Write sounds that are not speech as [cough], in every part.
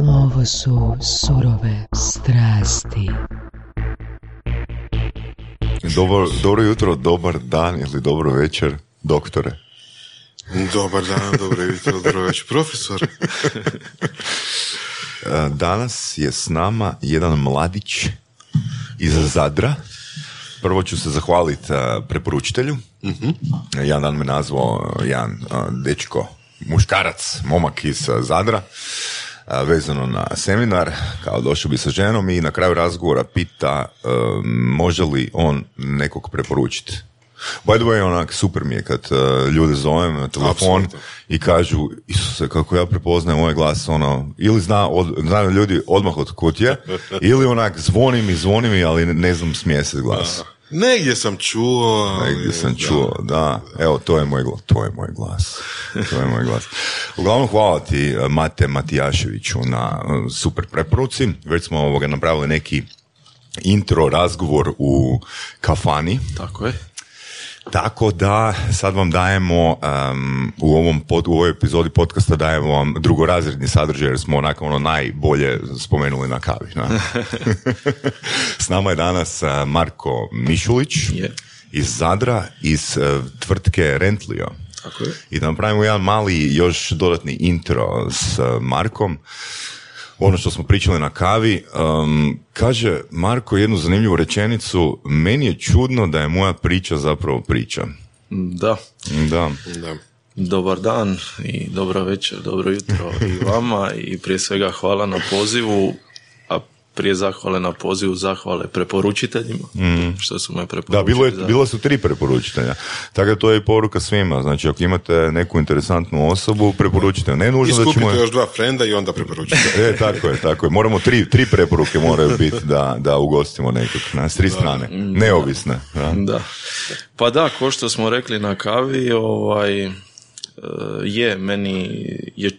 Ovo su surove strasti. Dobro, dobro jutro, dobar dan ili dobro večer, doktore. Dobar dan, dobro jutro, dobro večer, profesor. [laughs] E, Danas je s nama jedan mladić iz Zadra. Prvo ću se zahvaliti e, preporučitelju. Jedan dan me nazvao e, jedan e, dečko, muškarac, momak iz e, Zadra, e, vezano na seminar, kao došao bi sa ženom i na kraju razgovora pita e, može li on nekog preporučiti. By the way, onak, super mi je kad e, ljude zovem na telefon Apsolutno. i kažu, Isuse, kako ja prepoznajem ovaj glas, ono, ili zna, od, znaju ljudi odmah od kud je, [laughs] ili onak, zvoni mi, zvoni mi, ali ne, ne znam smije se glas. Negdje sam čuo. ali- Negdje sam čuo, da. Evo, to je moj glas. To je moj glas. To je moj glas. Uglavnom, hvala ti, Mate Matijaševiću, na eh, super preporuci. Već smo ovoga napravili neki intro razgovor u kafani. Tako je. Tako da sad vam dajemo em, u ovom pod, u ovoj epizodi podcasta dajemo vam drugorazredni sadržaj jer smo onako ono najbolje spomenuli na kavi. na. [laughs] S nama je danas eh, Marko Mišulić Je. iz Zadra, iz eh, tvrtke Rentlio. Tako je. I da napravimo jedan mali još dodatni intro s eh, Markom. Ono što smo pričali na kavi, um, kaže Marko jednu zanimljivu rečenicu, meni je čudno da je moja priča zapravo priča. Da. Da. Da. Dobar dan i dobro večer, dobro jutro i vama i prije svega hvala na pozivu, prije zahvale na pozivu zahvale preporučiteljima što su me preporučili. Da, bilo, je, za- bilo su tri preporučitelja. Tako da to je i poruka svima. Znači, ako imate neku interesantnu osobu, preporučite. Ne I nužno da ćemo... još dva frenda i onda preporučite. [laughs] E, tako je, tako je. Moramo tri, tri preporuke moraju biti da, da ugostimo nekog na s tri strane. Neovisne. Da. Da. Pa da, ko što smo rekli na kavi, ovaj, e, je, meni je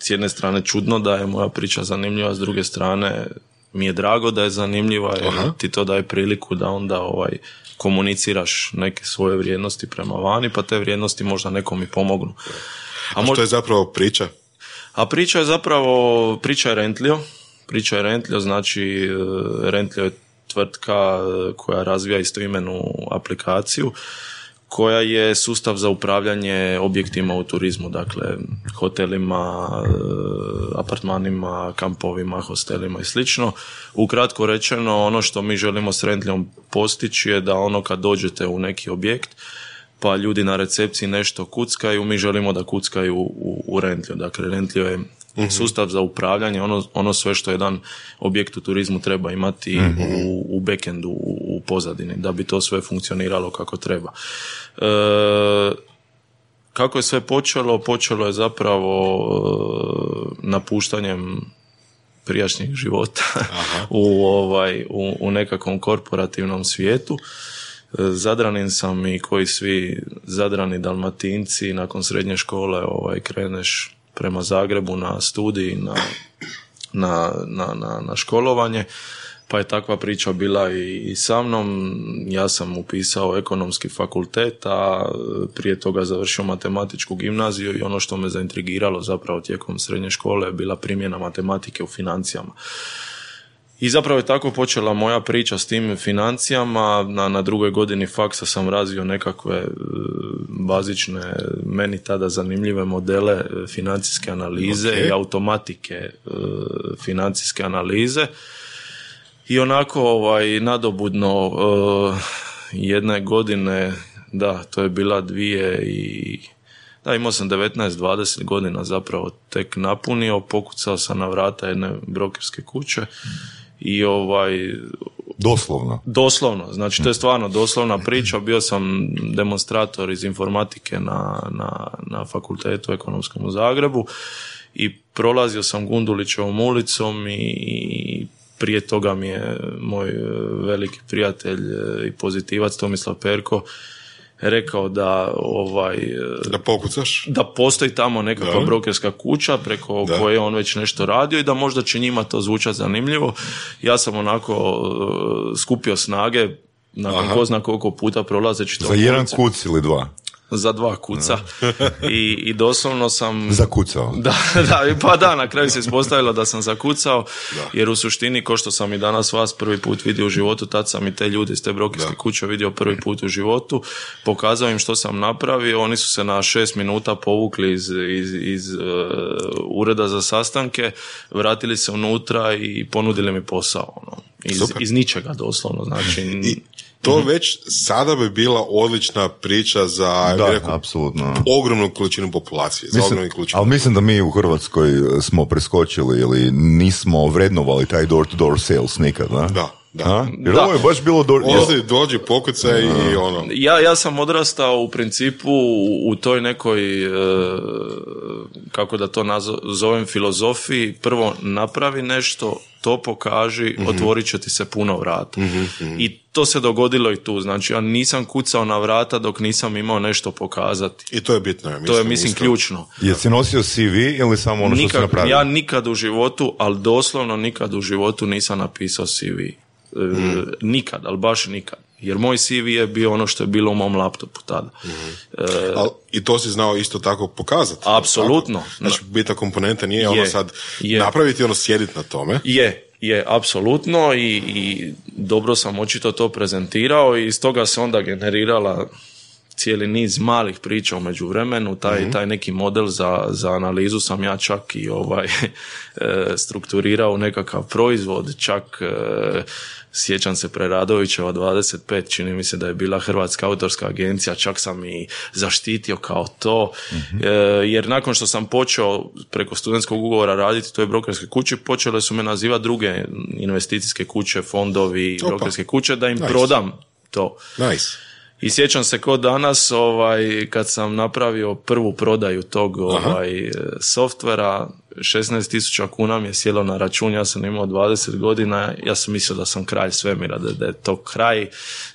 s jedne strane čudno da je moja priča zanimljiva, s druge strane mi je drago da je zanimljiva jer ti to daje priliku da onda ovaj, komuniciraš neke svoje vrijednosti prema vani, pa te vrijednosti možda nekom i pomognu. A, A što je zapravo priča? a priča je zapravo, priča je Rentlio. Priča je Rentlio, znači e, Rentlio je tvrtka e, koja razvija istoimenu aplikaciju koja je sustav za upravljanje objektima u turizmu, dakle hotelima, e, apartmanima, kampovima, hostelima i slično. Ukratko rečeno, ono što mi želimo s Rentlijom postići je da ono kad dođete u neki objekt, pa ljudi na recepciji nešto kuckaju, mi želimo da kuckaju u, u. Dakle, Rentlio je sustav za upravljanje, ono, ono sve što jedan objekt u turizmu treba imati u, u backendu, u, u pozadini, da bi to sve funkcioniralo kako treba. E, kako je sve počelo? Počelo je zapravo e, napuštanjem prijašnjeg života [laughs] u, ovaj, u, u nekakvom korporativnom svijetu. E, Zadranin sam i koji svi zadrani dalmatinci nakon srednje škole ovaj, kreneš prema Zagrebu na studij, na, na, na, na, školovanje. Pa je takva priča bila i, sa mnom. Ja sam upisao ekonomski fakultet, a prije toga završio matematičku gimnaziju i ono što me zaintrigiralo zapravo tijekom srednje škole je bila primjena matematike u financijama. I zapravo je tako počela moja priča s tim financijama. Na, na drugoj godini faksa sam razvio nekakve e, bazične, meni tada zanimljive modele e, financijske analize Ok. i automatike e, financijske analize. I onako ovaj, nadobudno jedne godine, da, to je bila dvije i da, imao sam 19-20 godina zapravo tek napunio, pokucao sam na vrata jedne brokerske kuće i ovaj, Doslovno. Doslovno, znači to je stvarno doslovna priča. Bio sam demonstrator iz informatike na, na, na fakultetu ekonomskom u Zagrebu i prolazio sam Gundulićevom ulicom i prije toga mi je moj e, veliki prijatelj e, i pozitivac Tomislav Perko rekao da ovaj Da pokucaš? da postoji tamo nekakva Da. brokerska kuća preko Da. koje je on već nešto radio i da možda će njima to zvučati zanimljivo. Ja sam onako e, skupio snage nakon ko zna koliko puta prolazeći to Za jedan kuc ili dva. Za dva kuca. [laughs] I, i doslovno sam... Zakucao. Da, da, pa da, na kraju se ispostavilo da sam zakucao, jer u suštini, ko što sam i danas vas prvi put vidio u životu, tad sam i te ljude iz te brokerske kuće vidio prvi put u životu, pokazao im što sam napravio, oni su se na šest minuta povukli iz, iz, iz uh, ureda za sastanke, vratili se unutra i ponudili mi posao, ono, iz, iz ničega doslovno, znači... I to već sada bi bila odlična priča za Da, rekao, apsolutno. ogromnu količinu populacije. za ogromnu količinu. ali mislim da mi u Hrvatskoj smo preskočili ili nismo vrednovali taj door-to-door sales nikad, da? Da, da. A? Jer Da. ovo je baš bilo door Ozli, dođi, pokucaj i ono. Ja, ja sam odrastao u principu u, u toj nekoj, e, kako da to nazovem, filozofiji. Prvo napravi nešto, to pokaži, otvorit će ti se puno vrata. I to se dogodilo i tu. Znači, ja nisam kucao na vrata dok nisam imao nešto pokazati. I to je bitno. Ja To je, mislim, isto. ključno. Jesi nosio CV ili samo ono što si Nikad, napravio? ja nikad u životu, ali doslovno nikad u životu nisam napisao CV. E, Nikad, ali baš nikad. Jer moj CV je bio ono što je bilo u mom laptopu tada. E, Al, I to si znao isto tako pokazati. Apsolutno. Znači, bitna komponenta nije ono Je, sad je. napraviti, ono sjediti na tome. Je, je, apsolutno i, i dobro sam očito to prezentirao i iz toga se onda generirala cijeli niz malih priča u međuvremenu, taj, taj neki model za, za analizu sam ja čak i ovaj [laughs] e, strukturirao nekakav proizvod, čak e, sjećam se Preradovićeva 25, čini mi se da je bila Hrvatska autorska agencija, čak sam i zaštitio kao to, e, jer nakon što sam počeo preko studentskog ugovora raditi u toj brokerskoj kući, počele su me nazivati druge investicijske kuće, fondovi, Opa. brokerske kuće, da im Nice. prodam to. Nice. I sjećam se ko danas, ovaj, kad sam napravio prvu prodaju tog ovaj, e, softvera, 16.000 kuna mi je sjelo na račun, ja sam imao 20 godina, ja sam mislio da sam kralj svemira, da, da je to kraj,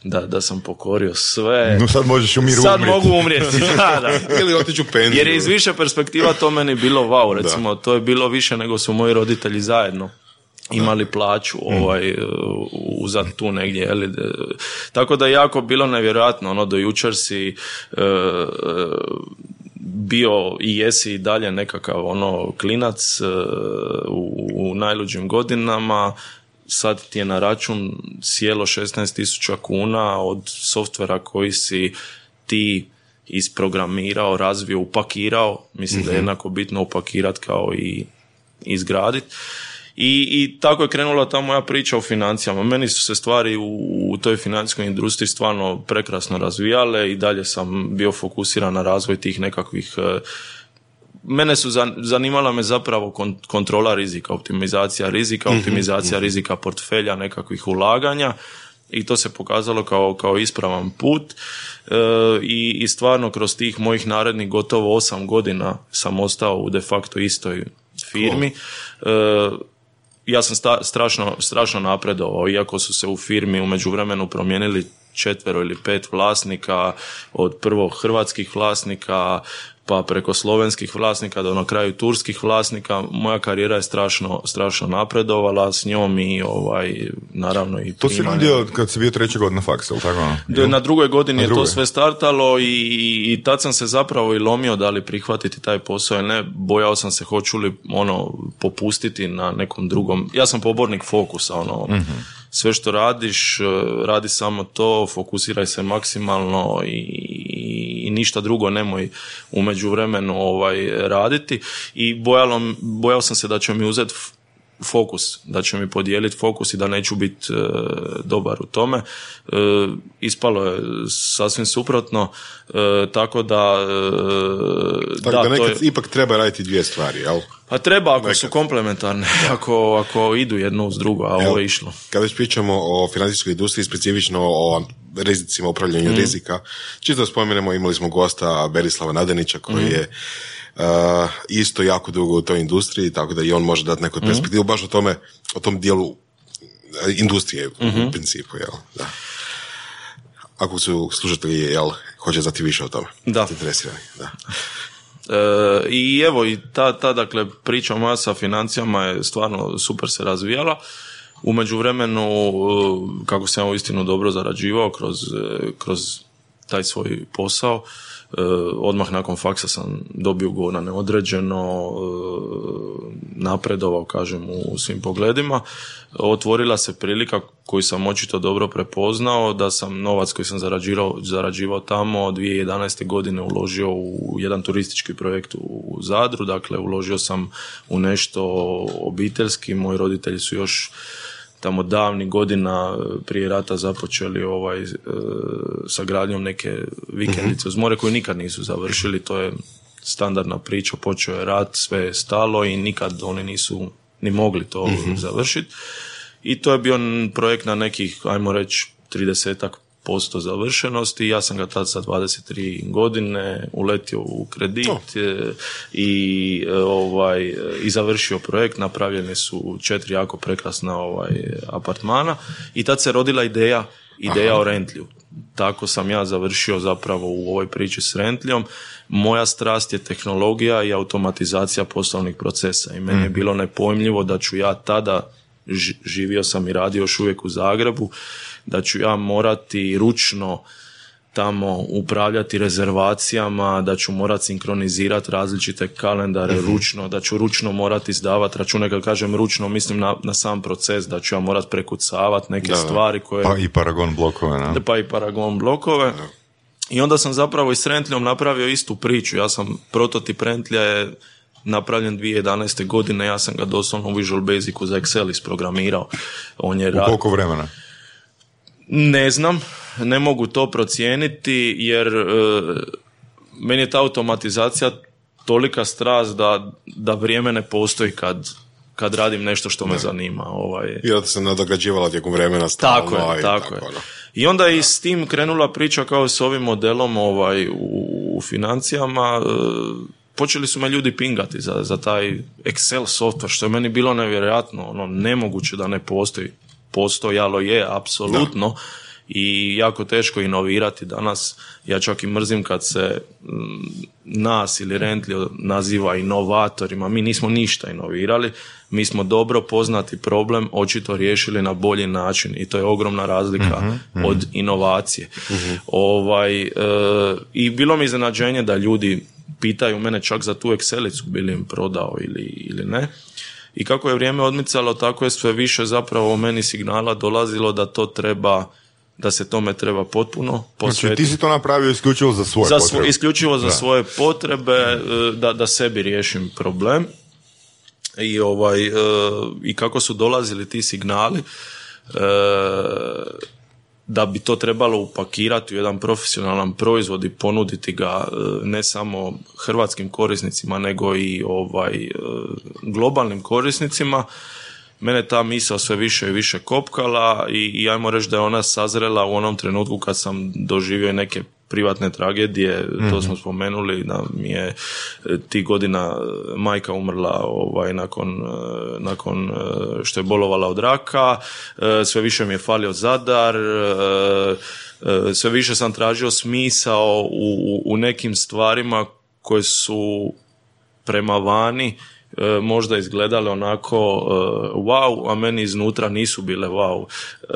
da, da sam pokorio sve. No sad možeš u miru Sad umrijeti. mogu umrijeti, [laughs] da, da. Ili otići u penziju. Jer je iz više perspektiva to meni bilo wow, recimo, to je bilo više nego su moji roditelji zajedno imali plaću ovaj, uzat tu negdje. Je li, tako da je jako bilo nevjerojatno, ono, do jučer si e, e, bio i jesi i dalje nekakav ono klinac e, u, u najluđim godinama, sad ti je na račun sjelo 16.000 kuna od softvera koji si ti isprogramirao, razvio, upakirao. Mislim da je jednako bitno upakirati kao i izgraditi. I, I tako je krenula ta moja priča o financijama. Meni su se stvari u, u toj financijskoj industriji stvarno prekrasno razvijale i dalje sam bio fokusiran na razvoj tih nekakvih eh, mene su zan- zanimala me zapravo kon- kontrola rizika, optimizacija rizika, optimizacija rizika portfelja, nekakvih ulaganja i to se pokazalo kao, kao ispravan put E, i, i stvarno kroz tih mojih narednih gotovo osam godina sam ostao u de facto istoj firmi. E, ja sam sta- strašno, strašno napredovao, iako su se u firmi u međuvremenu promijenili četvero ili pet vlasnika, od prvo hrvatskih vlasnika, pa preko slovenskih vlasnika do na kraju turskih vlasnika, moja karijera je strašno, strašno napredovala s njom i ovaj, naravno i To si radio kad si bio treća godina faksa, tako? Na drugoj godini je to drugoj. sve startalo i, i, i tad sam se zapravo i lomio da li prihvatiti taj posao ili ne. Bojao sam se hoću li ono popustiti na nekom drugom. Ja sam pobornik fokusa, ono. Sve što radiš, eh, radi samo to, fokusiraj se maksimalno i, i ništa drugo nemoj u međuvremenu ovaj, raditi. I bojalo, bojao sam se da će mi uzeti fokus, da će mi podijeliti fokus i da neću biti e, dobar u tome. E, ispalo je sasvim suprotno, e, tako da... e, Tako da, to nekad je- ipak treba raditi dvije stvari, jel? pa treba ako nekad. su komplementarne, [laughs] ako, ako idu jedno uz drugo, a ovo je išlo. Kada već pričamo o financijskoj industriji, specifično o rizicima, upravljanju Mhm. rizika, čisto spomenemo, imali smo gosta Berislava Nadanića koji Mhm. je uh, isto jako dugo u toj industriji, tako da i on može dati neku Mhm. perspektivu baš o tome, o tom dijelu uh, industrije Mhm. u principu, jel? Da. Ako su slušatelji, jel, hoće znati više o tome. Da. Interesirani, da. E, I evo, i ta, ta dakle, priča moja sa financijama je stvarno super se razvijala. U međuvremenu, kako sam ja uistinu dobro zarađivao kroz, kroz taj svoj posao, odmah nakon faksa sam dobio ugovor na neodređeno, e, napredovao, kažem, u svim pogledima. Otvorila se prilika koju sam očito dobro prepoznao, da sam novac koji sam zarađivao, zarađivao tamo 2011. godine uložio u jedan turistički projekt u Zadru, dakle uložio sam u nešto obiteljski, moji roditelji su još tamo davnih godina e, prije rata započeli ovaj, e, sa gradnjom neke vikendice uz more koje nikad nisu završili, to je standardna priča, počeo je rat, sve je stalo i nikad oni nisu ni mogli to završiti. I to je bio projekt na nekih, ajmo reći, 30 posto završenosti. Ja sam ga tad sa 23 godine uletio u kredit e, i e, ovaj i završio projekt. Napravljene su četiri jako prekrasna ovaj apartmana i tad se rodila ideja ideja o rentlju. Tako sam ja završio zapravo u ovoj priči s rentljom. Moja strast je tehnologija i automatizacija poslovnih procesa i meni je mhm. bilo nepojmljivo da ću ja tada živio sam i radio još uvijek u Zagrebu da ću ja morati ručno tamo upravljati rezervacijama, da ću morati sinkronizirati različite kalendare mhm. ručno, da ću ručno morati izdavati račune, kad kažem ručno, mislim na, na sam proces, da ću ja morati prekucavati neke stvari koje... Pa i paragon blokove, ne? Pa i paragon blokove. I onda sam zapravo i s Rentlijom napravio istu priču. Ja sam, prototip Rentlja je napravljen 2011. godine, ja sam ga doslovno u Visual Basicu za Excel isprogramirao. On je u koliko vremena? Ne znam, ne mogu to procijeniti jer e, meni je ta automatizacija tolika strast da, da vrijeme ne postoji kad, kad radim nešto što me zanima. Ovaj. I da se nadograđivala tijekom vremena stalno. Tako je, tako, je. I onda je i s tim krenula priča kao s ovim modelom ovaj, u, u financijama. E, počeli su me ljudi pingati za, za taj Excel software, što je meni bilo nevjerojatno, ono, nemoguće da ne postoji postojalo je apsolutno i jako teško inovirati danas. Ja čak i mrzim kad se mm, nas ili Rentlio naziva inovatorima. Mi nismo ništa inovirali, mi smo dobro poznati problem očito riješili na bolji način i to je ogromna razlika mhm, mhm. od inovacije. Mhm. Ovaj, e, I bilo mi iznenađenje da ljudi pitaju mene čak za tu Excelicu bili im prodao ili, ili ne. I kako je vrijeme odmicalo, tako je sve više zapravo u meni signala dolazilo da to treba da se tome treba potpuno posvetiti. Znači ti si to napravio isključivo za svoje za potrebe? Isključivo za svoje potrebe, e, da, da sebi riješim problem. I, ovaj, e, I kako su dolazili ti signali, e, da bi to trebalo upakirati u jedan profesionalan proizvod i ponuditi ga e, ne samo hrvatskim korisnicima nego i ovaj e, globalnim korisnicima mene ta misao sve više i više kopkala i, i ajmo reći da je ona sazrela u onom trenutku kad sam doživio neke privatne tragedije, to mhm. smo spomenuli, da mi je e, ti godina e, majka umrla ovaj, nakon, e, nakon što je bolovala od raka, sve više mi je falio zadar, sve više sam tražio smisao u, u nekim stvarima koje su prema vani možda izgledale onako e, wow, a meni iznutra nisu bile wow. E,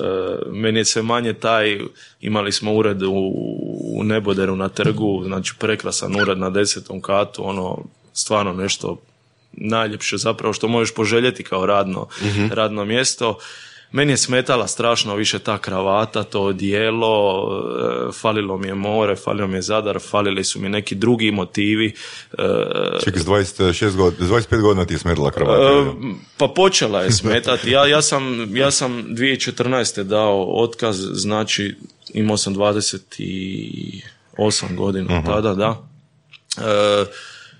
meni je sve manje taj, imali smo ured u, u Neboderu na trgu, znači prekrasan ured na desetom katu, ono stvarno nešto najljepše zapravo što možeš poželjeti kao radno, mhm. radno mjesto meni je smetala strašno više ta kravata, to odijelo, e, falilo mi je more, falilo mi je zadar, falili su mi neki drugi motivi. E, Čekaj, s 26 godina, 25 godina ti je smetala kravata? E, pa počela je smetati. Ja, ja, sam, ja sam 2014. dao otkaz, znači imao sam 28 godina uh tada, da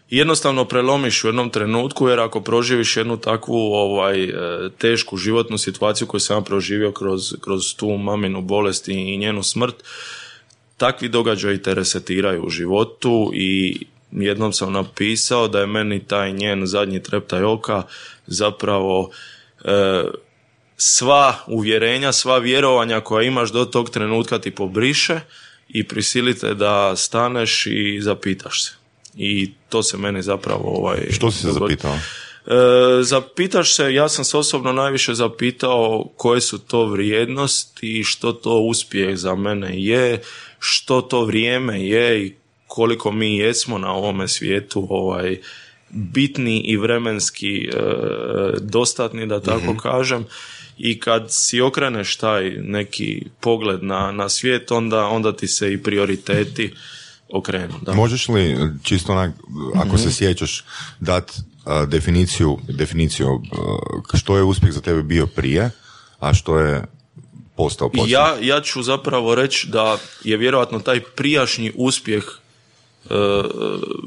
jednostavno prelomiš u jednom trenutku jer ako proživiš jednu takvu ovaj e, tešku životnu situaciju koju sam proživio kroz, kroz tu maminu bolest i njenu smrt takvi događaji te resetiraju u životu i jednom sam napisao da je meni taj njen zadnji treptaj oka zapravo e, sva uvjerenja, sva vjerovanja koja imaš do tog trenutka ti pobriše i prisilite da staneš i zapitaš se i to se mene zapravo... Ovaj, Što si se zapitao? E, zapitaš se, ja sam se osobno najviše zapitao koje su to vrijednosti i što to uspjeh za mene je, što to vrijeme je i koliko mi jesmo na ovome svijetu ovaj bitni i vremenski e, dostatni da tako kažem. I kad si okreneš taj neki pogled na, na svijet onda, onda ti se i prioriteti okrenu. Da. Možeš li čisto onak, ako se sjećaš, dat a, definiciju, definiciju a, što je uspjeh za tebe bio prije, a što je postao poslije? Ja, ja ću zapravo reći da je vjerojatno taj prijašnji uspjeh e,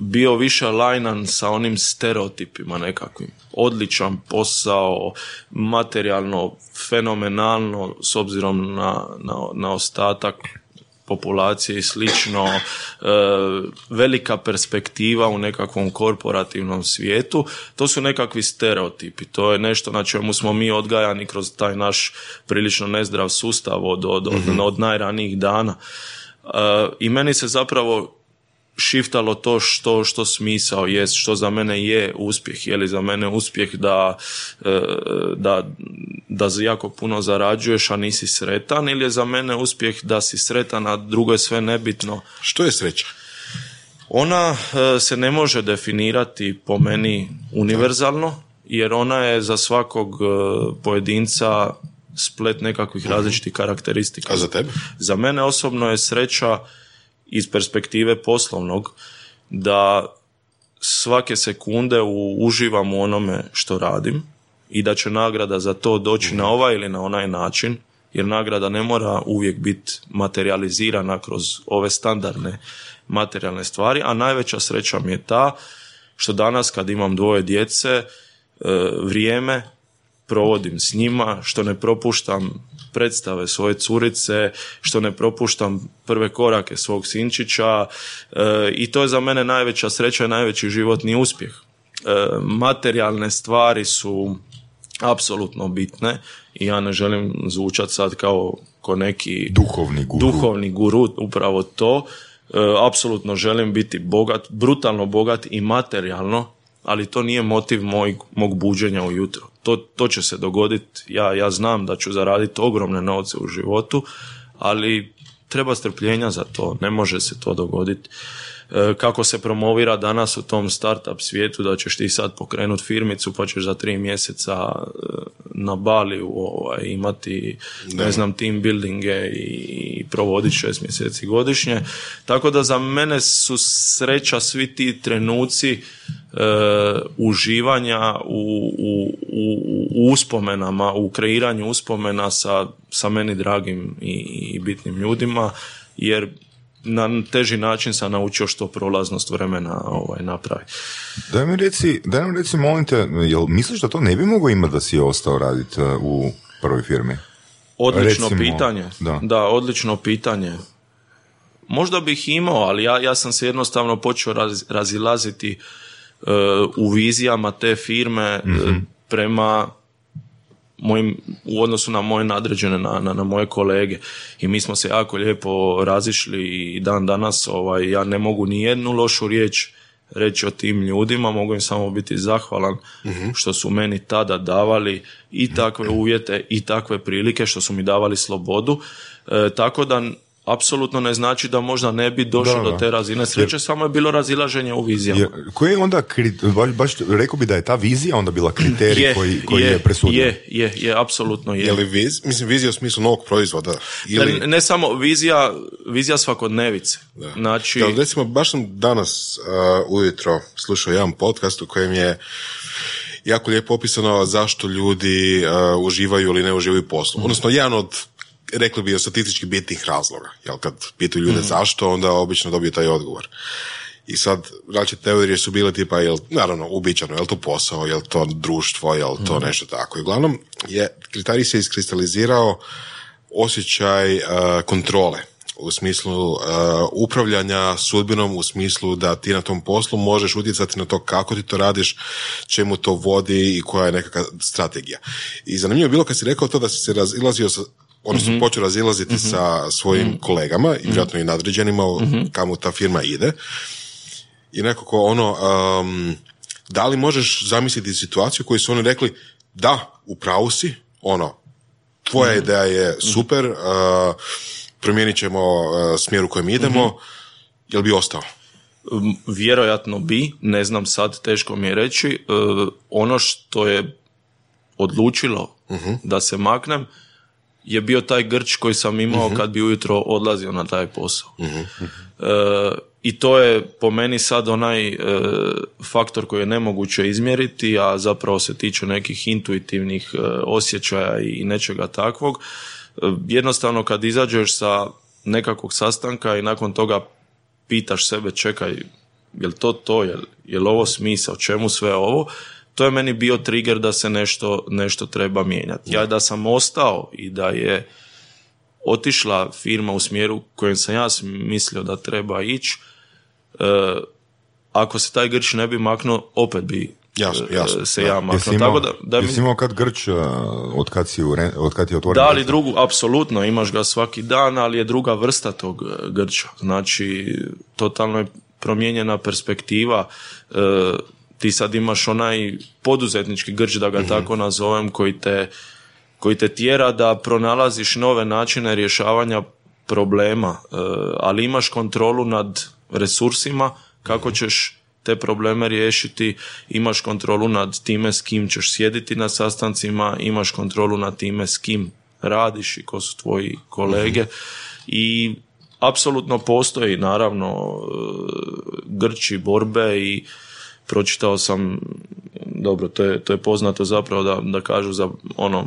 bio više lajnan sa onim stereotipima nekakvim. Odličan posao, materijalno, fenomenalno s obzirom na, na, na ostatak populacije i slično, e, velika perspektiva u nekakvom korporativnom svijetu, to su nekakvi stereotipi, to je nešto na čemu smo mi odgajani kroz taj naš prilično nezdrav sustav od, od, od, od najranijih dana. E, I meni se zapravo šiftalo to što, što smisao jest, što za mene je uspjeh. Je li za mene uspjeh da, e, da, da jako puno zarađuješ, a nisi sretan ili je za mene uspjeh da si sretan, a drugo je sve nebitno. Što je sreća? Ona e, se ne može definirati po meni univerzalno, jer ona je za svakog e, pojedinca splet nekakvih različitih karakteristika. A za tebe? Za mene osobno je sreća iz perspektive poslovnog da svake sekunde u, uživam u onome što radim i da će nagrada za to doći na ovaj ili na onaj način jer nagrada ne mora uvijek biti materializirana kroz ove standardne materijalne stvari, a najveća sreća mi je ta što danas kad imam dvoje djece, e, vrijeme provodim s njima, što ne propuštam predstave svoje curice, što ne propuštam prve korake svog sinčića e, i to je za mene najveća sreća i najveći životni uspjeh. E, materijalne stvari su apsolutno bitne i ja ne želim zvučati sad kao ko neki Duhovni guru. duhovni guru, upravo to. E, apsolutno želim biti bogat, brutalno bogat i materijalno, ali to nije motiv moj, mog buđenja ujutro. To, to će se dogoditi, ja, ja znam da ću zaraditi ogromne novce u životu, ali treba strpljenja za to, ne može se to dogoditi. E, kako se promovira danas u tom startup svijetu da ćeš ti sad pokrenuti firmicu pa ćeš za tri mjeseca e, na Bali ovaj, imati ne znam team buildinge i provoditi šest mjeseci godišnje. Tako da za mene su sreća svi ti trenuci e, uživanja u, u, u, u uspomenama, u kreiranju uspomena sa, sa meni dragim i, i bitnim ljudima jer na teži način sam naučio što prolaznost vremena ovaj, napravi. Daj mi reci, daj mi reci, molim te, jel misliš da to ne bi mogao imati da si ostao raditi uh, u prvoj firmi? Odlično Recimo, pitanje. da. odlično pitanje. Možda bih imao, ali ja, ja sam se jednostavno počeo raz, razilaziti uh, u vizijama te firme uh, prema mojim, u odnosu na moje nadređene, na, na, na moje kolege. I mi smo se jako lijepo razišli i dan danas ovaj, ja ne mogu ni jednu lošu riječ reći o tim ljudima, mogu im samo biti zahvalan što su meni tada davali i takve uvjete i takve prilike, što su mi davali slobodu. E, tako da apsolutno ne znači da možda ne bi došlo Da, do da. te razine sreće, samo je bilo razilaženje u vizijama. Je, koji je onda, kri- baš, baš rekao bi da je ta vizija onda bila kriterij koji, koji je, presudio? Je, je, je, apsolutno je. Je li viz, mislim, vizija u smislu novog proizvoda? Ili, Ne, ne samo vizija, vizija svakodnevice. Znači, Jel, recimo, baš sam danas uh, ujutro slušao jedan podcast u kojem je jako lijepo opisano zašto ljudi uh, uživaju ili ne uživaju u poslu. Odnosno, jedan od rekli bi statistički bitnih razloga. Jel, kad pitaju ljude zašto, onda obično dobiju taj odgovor. I sad, različite teorije su bile tipa, jel, naravno, ubičano, jel to posao, jel to društvo, jel to nešto tako. I uglavnom, je, kriterij se iskristalizirao osjećaj uh, kontrole u smislu uh, upravljanja sudbinom, u smislu da ti na tom poslu možeš utjecati na to kako ti to radiš, čemu to vodi i koja je nekakva strategija. I zanimljivo je bilo kad si rekao to da si se razilazio sa odnosno počeo razilaziti sa svojim kolegama i vjerojatno i nadređenima o kamo ta firma ide. I nekako ono, um, da li možeš zamisliti situaciju koju su oni rekli, da, u pravu si, ono, tvoja ideja je super, uh, promijenit ćemo uh, smjer u kojem idemo, jel bi ostao? M, Vjerojatno bi, ne znam sad, teško mi je reći. E, ono što je odlučilo da se maknem je bio taj grč koji sam imao kad bi ujutro odlazio na taj posao. E, I to je po meni sad onaj e, faktor koji je nemoguće izmjeriti, a zapravo se tiče nekih intuitivnih e, osjećaja i nečega takvog. E, jednostavno kad izađeš sa nekakvog sastanka i nakon toga pitaš sebe čekaj, jel to to, jel, jel ovo smisao, čemu sve ovo, to je meni bio trigger da se nešto, nešto treba mijenjati. Ja da sam ostao i da je otišla firma u smjeru kojem sam ja mislio da treba ići, e, ako se taj grč ne bi maknuo, opet bi Jasno, e, jasno, se ja Jesi maknuo. imao, Tako da, da mi- jesi imao kad grč uh, od kad, si u, od kad je otvoren? da, ali drugu, apsolutno, imaš ga svaki dan, ali je druga vrsta tog e, grča. Znači, totalno je promijenjena perspektiva. E, ti sad imaš onaj poduzetnički grč, da ga tako nazovem, koji te, koji te tjera da pronalaziš nove načine rješavanja problema, e, ali imaš kontrolu nad resursima, kako ćeš te probleme riješiti, imaš kontrolu nad time s kim ćeš sjediti na sastancima, imaš kontrolu nad time s kim radiš i ko su tvoji kolege. I apsolutno postoji naravno e, grči borbe i pročitao sam dobro, to je, to je poznato zapravo da, da kažu za ono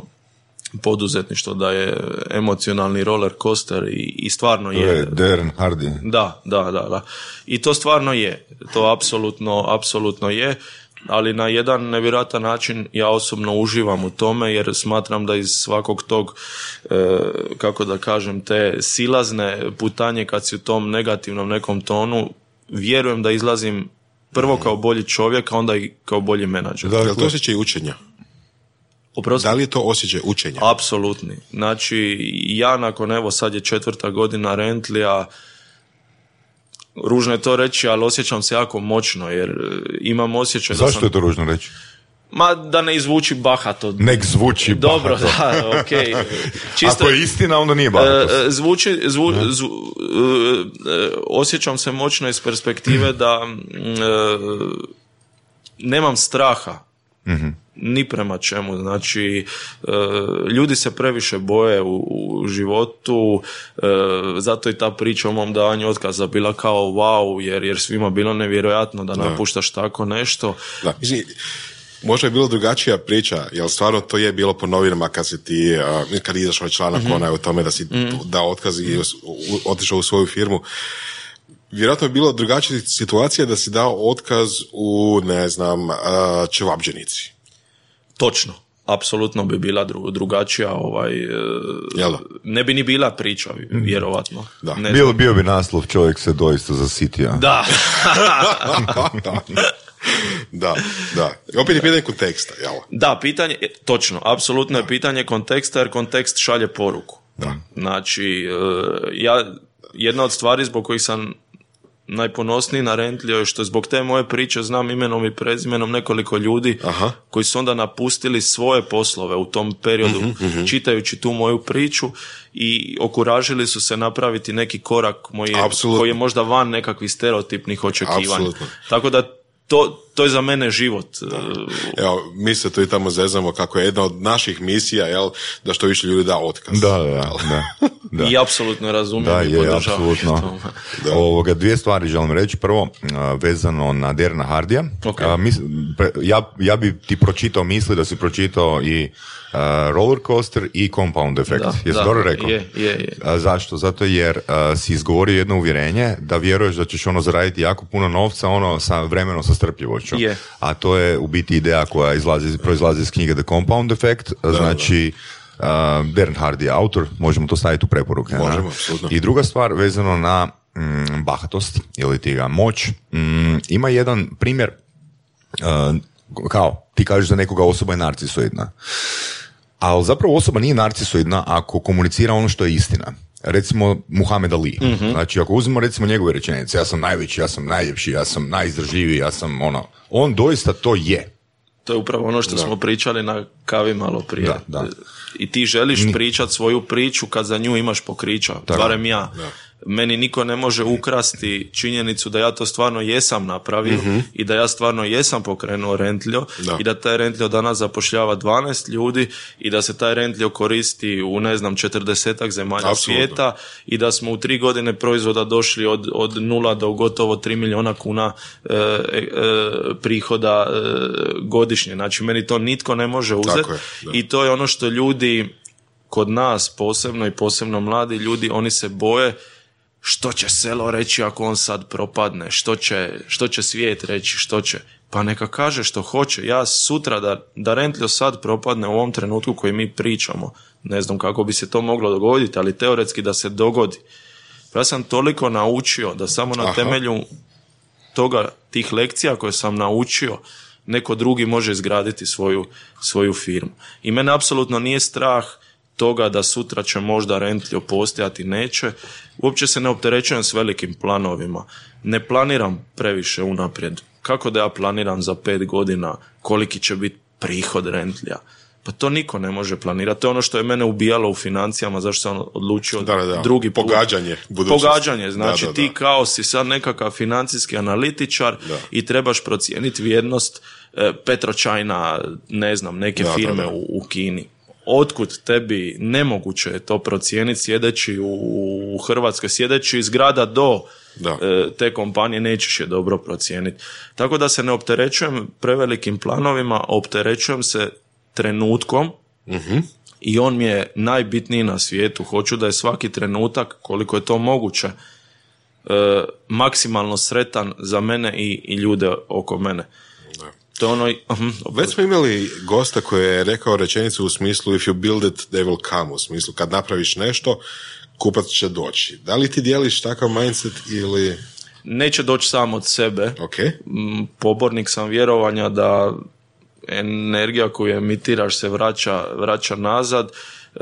poduzetništvo da je emocionalni roller coaster i, i stvarno To je. Darren Hardy. Da, da, da, da. I to stvarno je. To apsolutno, apsolutno je. Ali na jedan nevjerojatan način ja osobno uživam u tome jer smatram da iz svakog tog, e, kako da kažem, te silazne putanje kad si u tom negativnom nekom tonu, vjerujem da izlazim prvo kao bolji čovjek, a onda i kao bolji menadžer. Je li to Dakle, osjećaj učenja? Oprosti? Da li je to osjećaj učenja? Apsolutni. Znači, ja nakon, evo, sad je četvrta godina Rentlija, ružno je to reći, ali osjećam se jako moćno, jer e, imam osjećaj da zašto sam... je to ružno reći? Ma, da ne izvuči bahato. Nek zvuči Dobro, bahato. da, okej. [laughs] Čisto, Ako je istina, onda nije bahatost. E, e, zvuči, zvu- zvu- e, osjećam se moćno iz perspektive da mm, nemam straha ni prema čemu. Znači, ljudi se previše boje u, u životu, zato i ta priča o mom davanju otkaza bila kao wow, jer, jer svima bilo nevjerojatno da napuštaš tako nešto. Da, mislim, možda je bilo drugačija priča, jer stvarno to je bilo po novinama kad si ti, a, kad je izašao članak onaj o tome da si dao otkaz i us- u- otišao u svoju firmu. Vjerojatno je bilo drugačija situacija da si dao otkaz u, ne znam, a, Čevabđenici. Točno. Apsolutno bi bila dru- drugačija ovaj, e, Jel da? ne bi ni bila priča, vjerovatno. Da. Ne Bio, bio bi naslov, čovjek se doista zasitio. Da, [laughs] [laughs] [laughs] [laughs] da, da. I opet je pitanje konteksta, jel? da, pitanje, e, točno, apsolutno je pitanje konteksta, jer kontekst šalje poruku. Da. Znači, e, ja, jedna od stvari zbog kojih sam najponosniji na Rentlio je što zbog te moje priče znam imenom i prezimenom nekoliko ljudi Aha. koji su onda napustili svoje poslove u tom periodu Mhm, čitajući tu moju priču i okuražili su se napraviti neki korak koji je, Apsolutno. koji je možda van nekakvih stereotipnih očekivanja. Apsolutno. Tako da to, to je za mene život. Evo, mi se tu i tamo zezamo kako je jedna od naših misija, jel, da što više ljudi da otkaz. Da, da, da. da. [laughs] I apsolutno razumijem Da, i je, apsolutno. [laughs] to. Ovoga, dvije stvari želim reći. Prvo, vezano na Derna Hardija. Ok. A, mis- pre- ja, ja bi ti pročitao misli da si pročitao i a, roller coaster i compound efekt. Da, Jesi da, dobro rekao? je, je, je. A, zašto? Zato jer a, si izgovorio jedno uvjerenje da vjeruješ da ćeš ono zaraditi jako puno novca ono sa vremenom sa strpljivošću. Je. A to je u biti ideja koja izlazi, proizlazi iz knjige The Compound Effect. znači, a, Darren Hardy je autor, možemo to staviti u preporuke. Možemo. I druga stvar vezano na mm, bahatost ili ti ga moć, mm, ima jedan primjer uh, kao ti kažeš da nekoga osoba je narcisoidna. Ali zapravo osoba nije narcisoidna ako komunicira ono što je istina. Recimo Muhammed Ali. Znači ako uzmemo recimo njegove rečenice, ja sam najveći, ja sam najljepši, ja sam najizdržljiviji, ja sam ono, on doista to je. To je upravo ono što smo pričali na kavi malo prije. Da, da. I ti želiš pričat svoju priču kad za nju imaš pokrića, barem ja. Meni niko ne može ukrasti činjenicu da ja to stvarno jesam napravio i da ja stvarno jesam pokrenuo rentljo Da. i da taj rentljo danas zapošljava 12 ljudi i da se taj rentljo koristi u ne znam 40 zemalja Apsolutno. svijeta i da smo u tri godine proizvoda došli od, od nula do gotovo 3 milijuna kuna e, e, prihoda e, godišnje. Znači meni to nitko ne može uzeti i to je ono što ljudi kod nas posebno i posebno mladi ljudi, oni se boje što će selo reći ako on sad propadne, što će, što će svijet reći, što će. Pa neka kaže što hoće. Ja sutra da, da Rentlio sad propadne u ovom trenutku koji mi pričamo, ne znam kako bi se to moglo dogoditi, ali teoretski da se dogodi. Pa ja sam toliko naučio da samo na Aha. temelju toga, tih lekcija koje sam naučio, neko drugi može izgraditi svoju, svoju firmu. I mene apsolutno nije strah toga da sutra će možda rentlio postojati, neće. Uopće se ne opterećujem s velikim planovima. Ne planiram previše unaprijed. Kako da ja planiram za pet godina koliki će biti prihod rentlija? Pa to niko ne može planirati. To je ono što je mene ubijalo u financijama, zašto sam odlučio Da, da, da. drugi put. Pogađanje budućnosti. Pogađanje, znači Da, da, ti kao si sad nekakav financijski analitičar Da. i trebaš procijeniti vrijednost e, Petročajna, ne znam, neke Da, da, firme da. U, u Kini. Otkud tebi nemoguće je to procijeniti sjedeći u, Hrvatskoj, sjedeći iz grada do Da. e, te kompanije nećeš je dobro procijeniti. Tako da se ne opterećujem prevelikim planovima, opterećujem se trenutkom i on mi je najbitniji na svijetu. Hoću da je svaki trenutak, koliko je to moguće, e, maksimalno sretan za mene i, i ljude oko mene. To je ono... mhm, Već smo imali gosta koji je rekao rečenicu u smislu if you build it, they will come, u smislu kad napraviš nešto, kupac će doći. Da li ti dijeliš takav mindset ili... Neće doći sam od sebe. Ok, Mm, Pobornik sam vjerovanja da energija koju emitiraš se vraća, vraća nazad. E,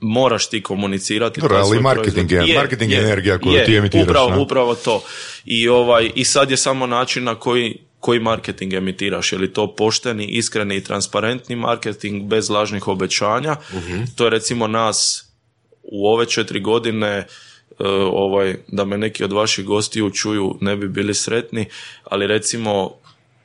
moraš ti komunicirati. Dobro, ali marketing proizvod. je- marketing je energija koju ti emitiraš, Upravo, ne? upravo to. I, ovaj, I sad je samo način na koji koji marketing emitiraš, je li to pošteni, iskreni i transparentni marketing bez lažnih obećanja. To je recimo nas u ove četiri godine e, ovaj, da me neki od vaših gostiju čuju ne bi bili sretni, ali recimo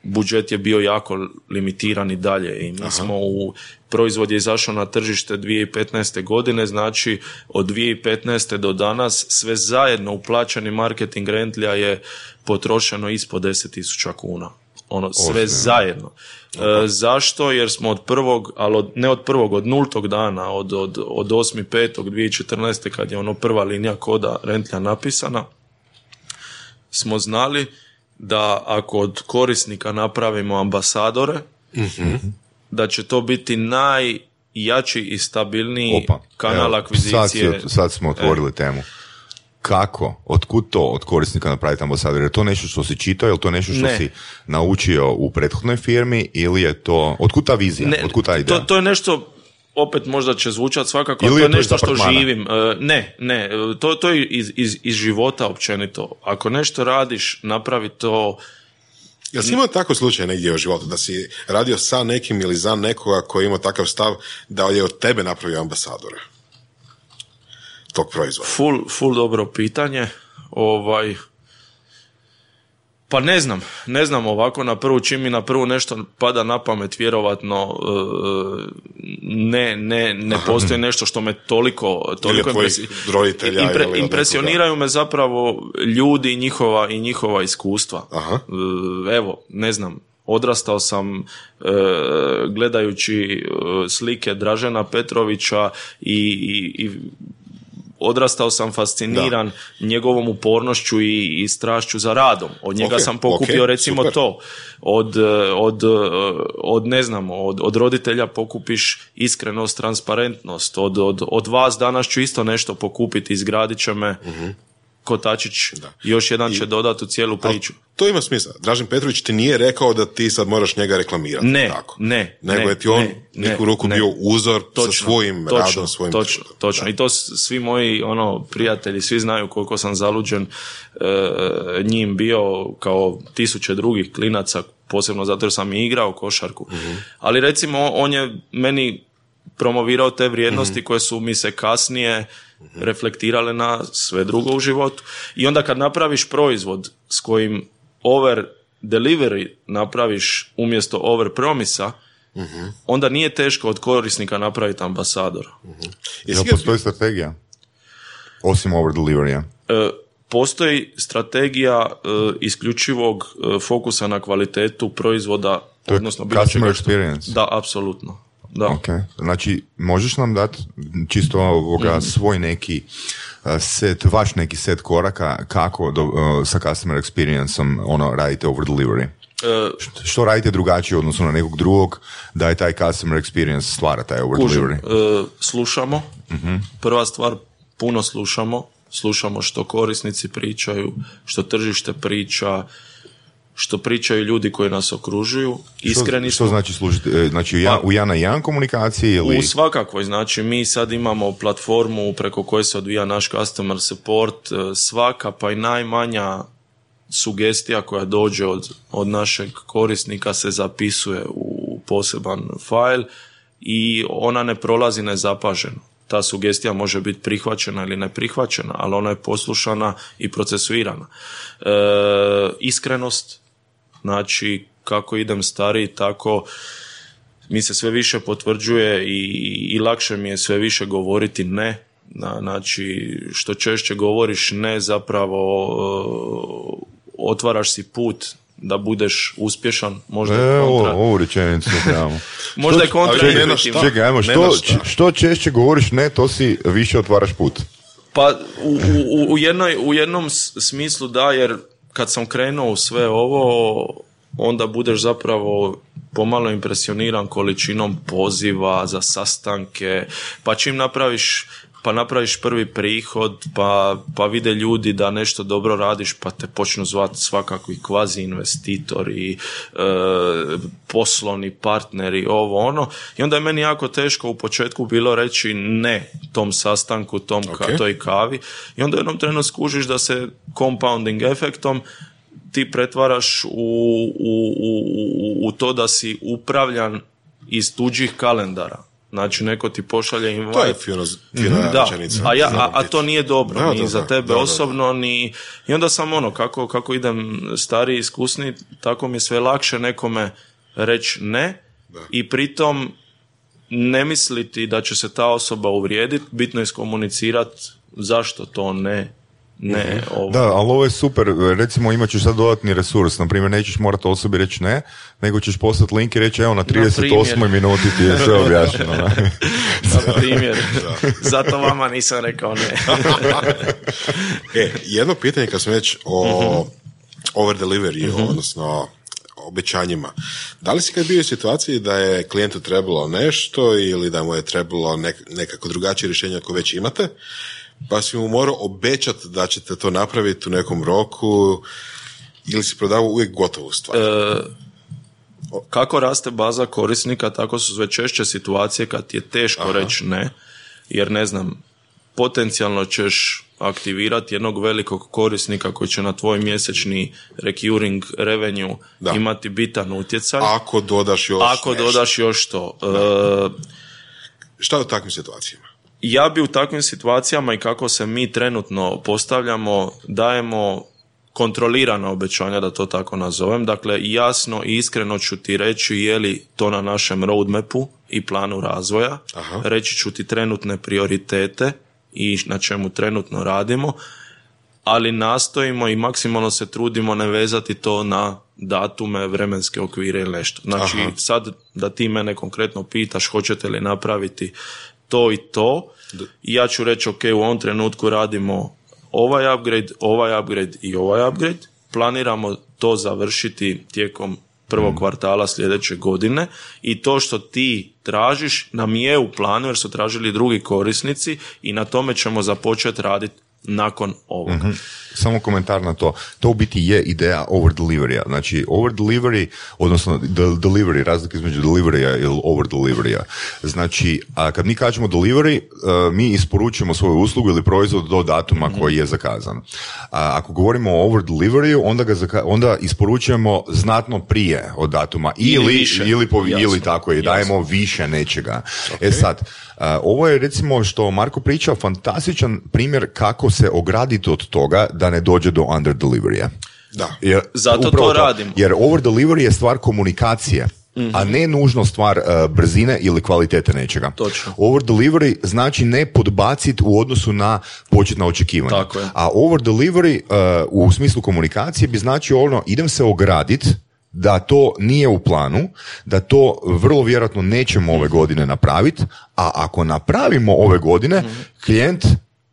budžet je bio jako limitiran i dalje i mi smo u proizvod je izašao na tržište 2015. godine, znači od 2015. do danas sve zajedno u plaćani marketing rentlija je potrošeno ispod 10.000 kuna. Ono, sve zajedno. E, zašto? Jer smo od prvog, ali od, ne od prvog, od nultog dana, od, od, od 8.5.2014. kad je ono prva linija koda rentlja napisana, smo znali da ako od korisnika napravimo ambasadore, da će to biti najjači i stabilniji Opa, kanal evo, akvizicije. Sad, sad smo otvorili temu. Kako? Otkud to od korisnika napraviti ambasador? Je to nešto što si čitao, je to nešto što Ne. si naučio u prethodnoj firmi ili je to... Otkud ta vizija? Ne, Otkud ta ideja? to, to je nešto opet možda će zvučati svakako, Ili to je to nešto što živim. E, Ne, ne, e, to, to je iz, iz, iz života općenito. Ako nešto radiš, napravi to Jel si imao takav slučaj negdje u životu, da si radio sa nekim ili za nekoga koji ima takav stav da je od tebe napravio ambasadora tog proizvoda? full, full dobro pitanje. Ovaj, pa ne znam, ne znam ovako na prvu, čim mi na prvu nešto pada na pamet, vjerovatno e, ne, ne, ne postoji [clears throat] nešto što me toliko, toliko impresi- impre- impresioniraju me zapravo ljudi i njihova, i njihova iskustva. Aha. E, Evo, ne znam, odrastao sam e, gledajući slike Dražena Petrovića i, i, i odrastao sam fasciniran njegovom upornošću i, i strašću za radom. Od njega Ok, sam pokupio ok, recimo super. to. Od, od, od ne znam, od, od roditelja pokupiš iskrenost, transparentnost. Od, od, od vas danas ću isto nešto pokupiti, izgradit će me kotačić. Još jedan će dodati u cijelu priču. to ima smisla. Dražen Petrović ti nije rekao da ti sad moraš njega reklamirati. Ne, tako. ne, Nego ne, je ti on ne, ne, neku ruku ne. bio uzor sa svojim točno, radom, svojim točno, trudom. točno. Da. I to svi moji ono prijatelji, svi znaju koliko sam zaluđen e, njim bio kao tisuće drugih klinaca, posebno zato jer sam i igrao košarku. Mhm. Ali recimo on je meni promovirao te vrijednosti koje su mi se kasnije reflektirale na sve drugo u životu. I onda kad napraviš proizvod s kojim over delivery napraviš umjesto over promisa, onda nije teško od korisnika napraviti ambasadora. Jel postoji strategija? Osim over delivery E, postoji strategija e, isključivog e, fokusa na kvalitetu proizvoda, To je odnosno bilo experience. Da, apsolutno. Da. Ok, znači možeš nam dati čisto ovoga svoj neki uh, set, vaš neki set koraka kako do, uh, sa customer experienceom ono radite over delivery? E, Što radite drugačije u odnosu na nekog drugog da je taj customer experience stvara taj over Kužim, delivery? e, slušamo. Prva stvar, puno slušamo. Slušamo što korisnici pričaju, što tržište priča, što pričaju ljudi koji nas okružuju. Iskreni što, što znači služiti? e, Znači u ja- u jedan na jedan komunikaciji ili... U svakakvoj, znači mi sad imamo platformu preko koje se odvija naš customer support, e, svaka pa i najmanja sugestija koja dođe od, od našeg korisnika se zapisuje u poseban fajl i ona ne prolazi nezapaženo. Ta sugestija može biti prihvaćena ili ne prihvaćena, ali ona je poslušana i procesuirana. E, iskrenost, znači kako idem stariji, tako mi se sve više potvrđuje i, i lakše mi je sve više govoriti ne. Na, znači, što češće govoriš ne, zapravo e, otvaraš si put da budeš uspješan, možda E, je ovo, kontra, ovu rečenicu [laughs] trebamo. možda je kontra intuitivno. šta? Čekaj, ajmo, što, šta. što češće govoriš ne, to si više otvaraš put. Pa u, u, u, jednoj, u jednom smislu da, jer kad sam krenuo u sve ovo, onda budeš zapravo pomalo impresioniran količinom poziva za sastanke, pa čim napraviš pa napraviš prvi prihod, pa, pa vide ljudi da nešto dobro radiš, pa te počnu zvati svakakvi kvazi investitori, e, poslovni partneri, ovo ono. I onda je meni jako teško u početku bilo reći ne tom sastanku, tom ka- Ok. toj kavi. I onda u jednom trenu skužiš da se compounding efektom ti pretvaraš u, u, u, u, u to da si upravljan iz tuđih kalendara. Znači, neko ti pošalje invite. To je fino, fina Da, rečenica. a, ja, a, a to nije dobro, Da, ni da, za da, tebe da, da, da. osobno, ni... I onda sam ono, kako, kako idem stariji, iskusni, tako mi je sve lakše nekome reći ne i pritom ne misliti da će se ta osoba uvrijediti, bitno je iskomunicirati zašto to ne, ne, ovo. Da, ali ovo je super, recimo imat ćeš sad dodatni resurs, na primjer nećeš morati osobi reći ne, nego ćeš poslati link i reći evo na 38. primjer. minuti ti je sve [laughs] objašnjeno. [laughs] Na primjer. Zato vama nisam rekao ne. [laughs] E, jedno pitanje kad smo već o Mhm. over delivery, odnosno obećanjima. Da li si kad bio u situaciji da je klijentu trebalo nešto ili da mu je trebalo nek- nekako drugačije rješenje ako već imate, pa si mu morao obećati da ćete to napraviti u nekom roku ili si prodavao uvijek gotovu stvar? E, kako raste baza korisnika, tako su sve češće situacije kad je teško reći ne, jer ne znam, potencijalno ćeš aktivirati jednog velikog korisnika koji će na tvoj mjesečni recurring revenue Da. imati bitan utjecaj. Ako dodaš još Ako nešto. dodaš još to. E, Šta u takvim situacijama? Ja bi u takvim situacijama i kako se mi trenutno postavljamo, dajemo kontrolirana obećanja, da to tako nazovem. Dakle, jasno i iskreno ću ti reći je li to na našem roadmapu i planu razvoja. Aha. Reći ću ti trenutne prioritete i na čemu trenutno radimo, ali nastojimo i maksimalno se trudimo ne vezati to na datume, vremenske okvire ili nešto. Znači, Aha. sad da ti mene konkretno pitaš hoćete li napraviti to i to, i ja ću reći ok, u ovom trenutku radimo ovaj upgrade, ovaj upgrade i ovaj upgrade, planiramo to završiti tijekom prvog kvartala sljedeće godine. I to što ti tražiš nam je u planu jer su tražili drugi korisnici i na tome ćemo započeti raditi nakon ovoga. Samo komentar na to. To u biti je ideja over delivery Znači, over delivery, odnosno delivery, razlika između delivery ili over delivery Znači, a kad mi kažemo delivery, uh, mi isporučujemo svoju uslugu ili proizvod do datuma koji je zakazan. A ako govorimo o over delivery onda, ga onda isporučujemo znatno prije od datuma. Ili, ili, ili, tako je, dajemo više nečega. E sad, ovo je recimo što Marko priča fantastičan primjer kako se ograditi od toga da ne dođe do under delivery Da. Jer, Zato to, radimo. Jer over delivery je stvar komunikacije. a ne nužno stvar uh, brzine ili kvalitete nečega. Točno. Over delivery znači ne podbaciti u odnosu na početna očekivanja. Tako je. A over delivery uh, u smislu komunikacije bi znači ono idem se ograditi da to nije u planu, da to vrlo vjerojatno nećemo ove godine napraviti, a ako napravimo ove godine, klijent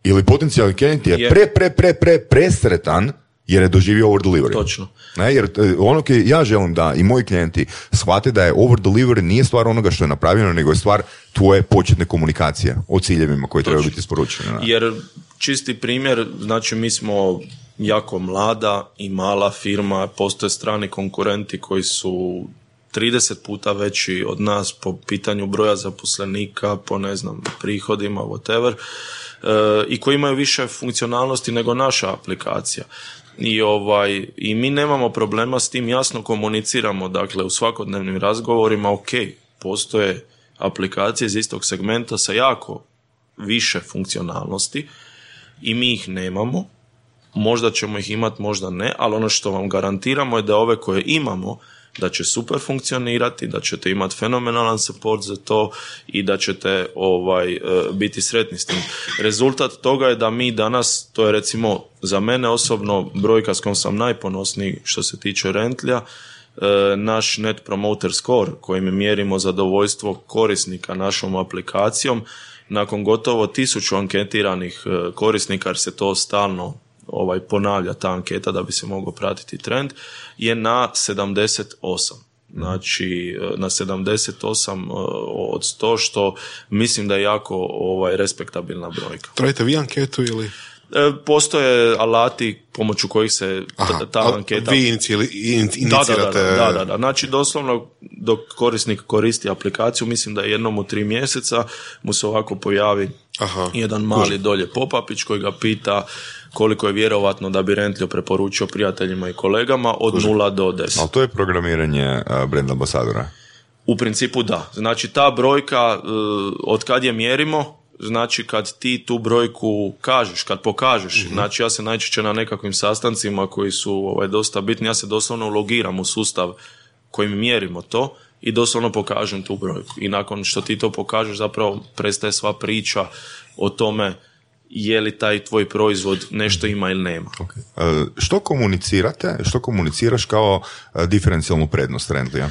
ili potencijalni klijent je pre, pre, pre, pre, presretan jer je doživio over delivery. Točno. Ne, jer e, ono que ja želim da i moji klijenti shvate da je over delivery nije stvar onoga što je napravljeno, nego je stvar tvoje početne komunikacije o ciljevima koji trebaju biti isporučeni. Jer čisti primjer, znači mi smo jako mlada i mala firma, postoje strani konkurenti koji su 30 puta veći od nas po pitanju broja zaposlenika, po ne znam, prihodima, whatever, i koji imaju više funkcionalnosti nego naša aplikacija. I, ovaj, I mi nemamo problema s tim, jasno komuniciramo, dakle u svakodnevnim razgovorima, ok, postoje aplikacije iz istog segmenta sa jako više funkcionalnosti i mi ih nemamo, možda ćemo ih imati, možda ne, ali ono što vam garantiramo je da ove koje imamo, da će super funkcionirati, da ćete imati fenomenalan support za to i da ćete ovaj, e, biti sretni s tim. Rezultat toga je da mi danas, to je recimo za mene osobno brojka s kojom sam najponosniji što se tiče rentlja, e, naš net promoter score kojim mjerimo zadovoljstvo korisnika našom aplikacijom nakon gotovo tisuću anketiranih e, korisnika jer se to stalno ovaj ponavlja ta anketa da bi se mogao pratiti trend, je na 78. Znači, na 78 e, od 100, što mislim da je jako ovaj, respektabilna brojka. Trajite vi anketu ili? E, postoje alati pomoću kojih se ta, ta anketa... Vi inicirate... Da da, da, da, Znači, doslovno, dok korisnik koristi aplikaciju, mislim da je jednom u tri mjeseca mu se ovako pojavi Aha. jedan mali dolje popapić koji ga pita koliko je vjerovatno da bi Rentlio preporučio prijateljima i kolegama od nula 0 do 10. Ali to je programiranje brand ambasadora? U principu da. Znači ta brojka, e, od kad je mjerimo, znači kad ti tu brojku kažeš, kad pokažeš, mm znači ja se najčešće na nekakvim sastancima koji su ovaj, dosta bitni, ja se doslovno logiram u sustav kojim mjerimo to i doslovno pokažem tu brojku. I nakon što ti to pokažeš zapravo prestaje sva priča o tome je li taj tvoj proizvod nešto ima ili nema. Okay. E, što komunicirate, što komuniciraš kao e, diferencijalnu prednost Rentlija?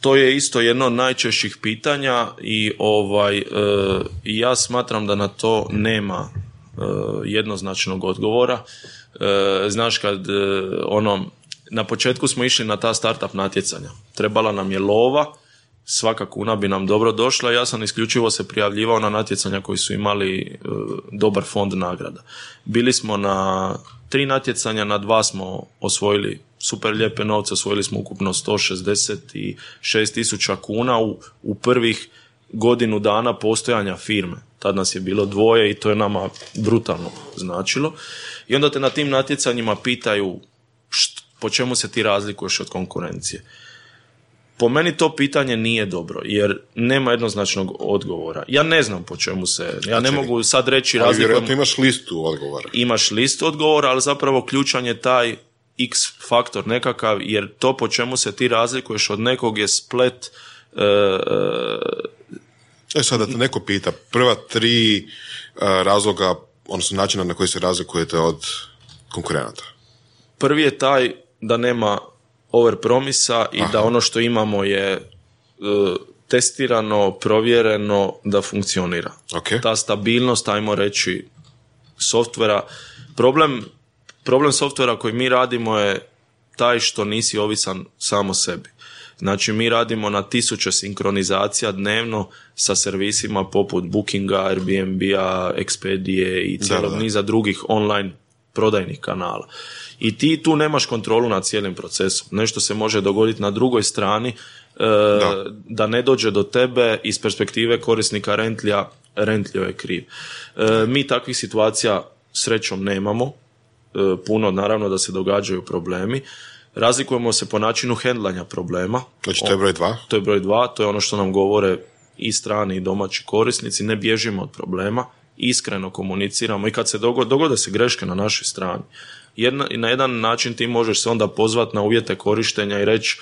To je isto jedno od najčešćih pitanja i ovaj, e, ja smatram da na to nema jednoznačnog odgovora. Znaš kad ono, na početku smo išli na ta startup natjecanja. Trebala nam je lova, svaka kuna bi nam dobro došla. Ja sam isključivo se prijavljivao na natjecanja koji su imali e, dobar fond nagrada. Bili smo na tri natjecanja, na dva smo osvojili super lijepe novce, osvojili smo ukupno 166 tisuća kuna u, u prvih godinu dana postojanja firme. Tad nas je bilo dvoje i to je nama brutalno značilo. I onda te na tim natjecanjima pitaju po čemu se ti razlikuješ od konkurencije. Po meni to pitanje nije dobro, jer nema jednoznačnog odgovora. Ja ne znam po čemu se, ja ne znači, mogu sad reći razliku. Ali vjerojatno imaš listu odgovora. Imaš listu odgovora, ali zapravo ključan je taj x faktor nekakav, jer to po čemu se ti razlikuješ od nekog je splet e, e, e sad da te neko pita, prva tri e, razloga, odnosno načina na koji se razlikujete od konkurenata. Prvi je taj da nema over promisa i da ono što imamo je e, testirano, provjereno da funkcionira. Okay. Ta stabilnost, ajmo reći, softvera. Problem, problem softvera koji mi radimo je taj što nisi ovisan samo sebi. Znači mi radimo na tisuće sinkronizacija dnevno sa servisima poput Bookinga, Airbnb-a, Expedije i cijelog niza drugih online prodajnih kanala. I ti tu nemaš kontrolu nad cijelim procesom. Nešto se može dogoditi na drugoj strani e, da. ne dođe do tebe iz perspektive korisnika rentlja, rentlio je kriv. E, mi takvih situacija srećom nemamo, e, puno naravno da se događaju problemi. Razlikujemo se po načinu hendlanja problema. Znači to je broj dva? To je broj dva, to je ono što nam govore i strani i domaći korisnici, ne bježimo od problema, iskreno komuniciramo i kad se dogode, dogode se greške na našoj strani. Jedna, na jedan način ti možeš se onda pozvati na uvjete korištenja i reći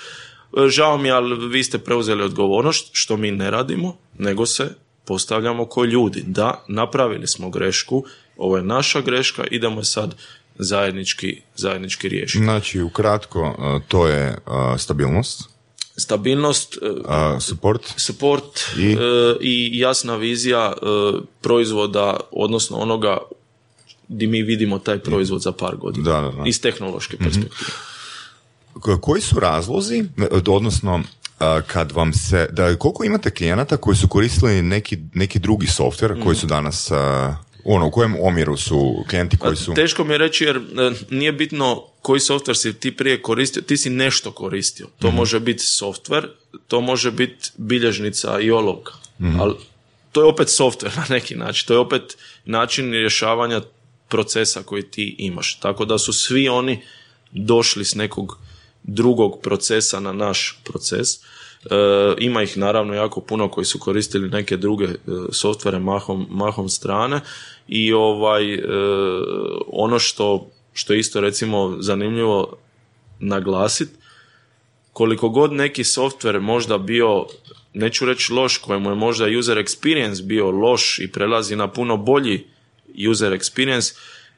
e, žao mi, ali vi ste preuzeli odgovornost, što mi ne radimo, nego se postavljamo ko ljudi. Da, napravili smo grešku, ovo je naša greška, idemo sad zajednički, zajednički riješiti. Znači, ukratko, e, to je e, stabilnost, stabilnost, support, support I? i jasna vizija proizvoda, odnosno onoga di mi vidimo taj proizvod za par godina. Da, da, da. Iz tehnološke mhm. perspektive. Koji su razlozi, odnosno kad vam se, da koliko imate klijenata koji su koristili neki, neki drugi softver koji su mhm. danas ono, u kojem omjeru su klijenti koji su... Teško mi je reći jer e, nije bitno koji softver si ti prije koristio, ti si nešto koristio. To mhm. može biti softver, to može biti bilježnica i olovka, ali to je opet softver [laughs] na neki način, to je opet način rješavanja procesa koji ti imaš. Tako da su svi oni došli s nekog drugog procesa na naš proces. E, ima ih naravno jako puno koji su koristili neke druge e, softvere mahom, mahom strane i ovaj e, ono što, što je isto recimo zanimljivo naglasiti koliko god neki softver možda bio neću reći loš, kojemu je možda user experience bio loš i prelazi na puno bolji user experience,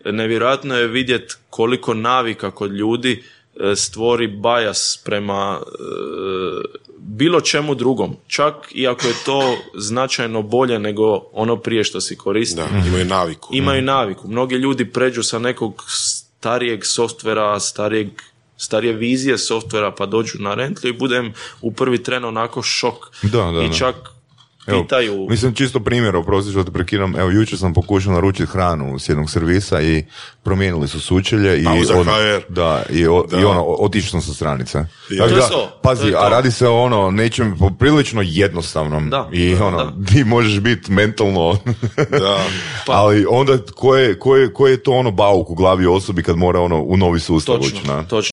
nevjerojatno je vidjeti koliko navika kod ljudi e, stvori bajas prema e, bilo čemu drugom. Čak i ako je to značajno bolje nego ono prije što si koristi. Da, imaju naviku. Imaju naviku. Mnogi ljudi pređu sa nekog starijeg softvera, starijeg starije vizije softvera pa dođu na rentlju i budem u prvi tren onako šok. Da, da, I čak pitaju... mislim, čisto primjer, oprosti što te prekidam, evo, jučer sam pokušao naručiti hranu s jednog servisa i promijenili su sučelje i, on, da, i, o, i ono, otišao sa stranice. Ja. Da, pazi, a radi se o ono, nečem poprilično jednostavnom da, i ono, ti možeš biti mentalno, [laughs] da. Pa. ali onda ko je, ko, je, ko je to ono bauk u glavi osobi kad mora ono u novi sustav točno, ući, na? Točno,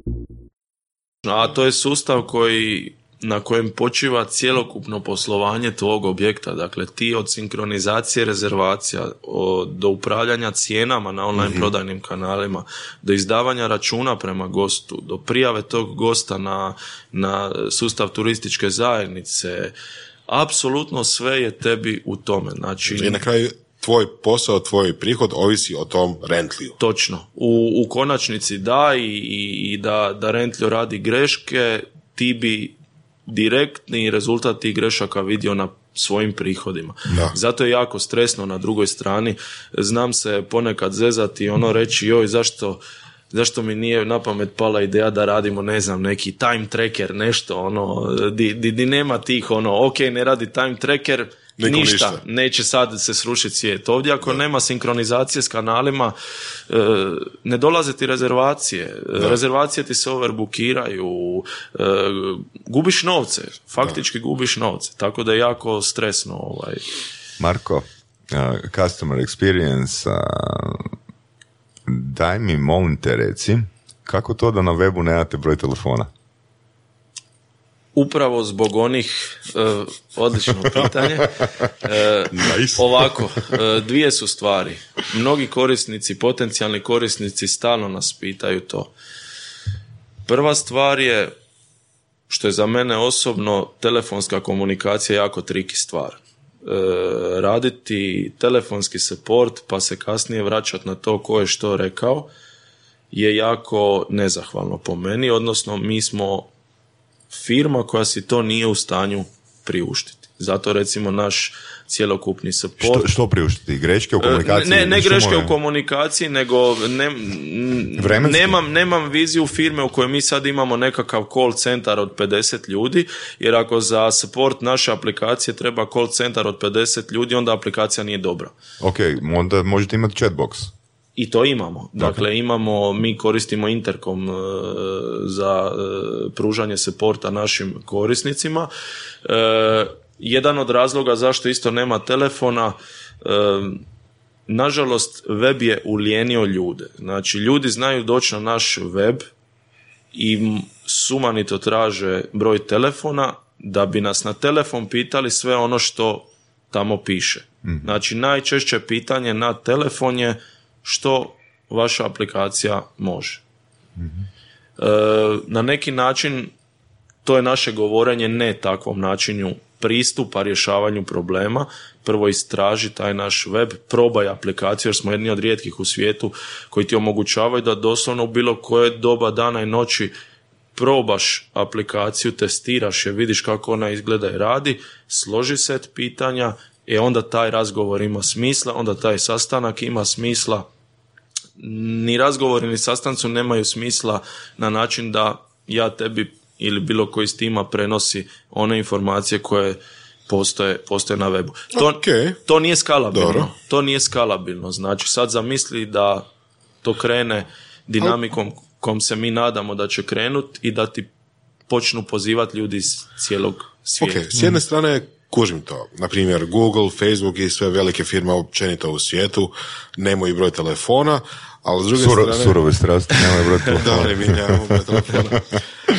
A to je sustav koji na kojem počiva cjelokupno poslovanje tvog objekta. Dakle, ti od sinkronizacije rezervacija, do upravljanja cijenama na online mm prodajnim kanalima, do izdavanja računa prema gostu, do prijave tog gosta na, na sustav turističke zajednice, apsolutno sve je tebi u tome. Znači, I na kraju tvoj posao, tvoj prihod ovisi o tom rentliju. Točno. U, u konačnici da i, i, da, da rentlio radi greške, ti bi direktni rezultat tih grešaka vidio na svojim prihodima. Da. Zato je jako stresno na drugoj strani. Znam se ponekad zezati i ono reći joj zašto zašto mi nije na pamet pala ideja da radimo, ne znam, neki time tracker, nešto, ono, di, di, di nema tih, ono, ok, ne radi time tracker, ništa, neće sad se srušiti svijet. Ovdje ako nema sinkronizacije s kanalima, e, ne dolaze ti rezervacije, rezervacije ti se overbukiraju, e, gubiš novce, faktički gubiš novce, tako da je jako stresno. Ovaj. Marko, uh, customer experience, daj mi molim te reci, kako to da na webu nemate broj telefona? Upravo zbog onih, uh, odlično [laughs] pitanje, uh, ovako, uh, dvije su stvari. Mnogi korisnici, potencijalni korisnici stalno nas pitaju to. Prva stvar je, što je za mene osobno, telefonska komunikacija jako triki stvar. raditi telefonski support pa se kasnije vraćati na to ko je što rekao je jako nezahvalno po meni, odnosno mi smo firma koja si to nije u stanju priuštiti. Zato recimo naš cjelokupni support... Što, što priuštiti? Greške u komunikaciji? Ne, ne greške u komunikaciji, nego ne, Vremenski? nemam, nemam viziju firme u kojoj mi sad imamo nekakav call centar od 50 ljudi, jer ako za support naše aplikacije treba call centar od 50 ljudi, onda aplikacija nije dobra. Ok, onda možete imati chatbox. I to imamo. Dakle, imamo, mi koristimo Intercom e, za e, pružanje supporta našim korisnicima. E, jedan od razloga zašto isto nema telefona, e, nažalost, web je ulijenio ljude. Znači, ljudi znaju doći na naš web i sumanito traže broj telefona da bi nas na telefon pitali sve ono što tamo piše. Znači, najčešće pitanje na telefon je što vaša aplikacija može. E, na neki način to je naše govorenje ne takvom načinu pristupa rješavanju problema. Prvo istraži taj naš web, probaj aplikaciju jer smo jedni od rijetkih u svijetu koji ti omogućavaju da doslovno u bilo koje doba dana i noći probaš aplikaciju, testiraš je, vidiš kako ona izgleda i radi, složi set pitanja, e onda taj razgovor ima smisla, onda taj sastanak ima smisla, ni razgovori ni sastancu nemaju smisla na način da ja tebi ili bilo koji iz tima prenosi one informacije koje postoje, postoje na webu. To, Ok. to nije skalabilno. Dobro. To nije skalabilno. Znači sad zamisli da to krene dinamikom kom se mi nadamo da će krenut i da ti počnu pozivati ljudi iz cijelog svijeta. s jedne strane kužim to. Na primjer, Google, Facebook i sve velike firme općenito u svijetu nemaju broj telefona, ali s druge Suro, strane... surove strasti, nemoj broj [laughs] telefona. Dobro, mi nemamo broj telefona.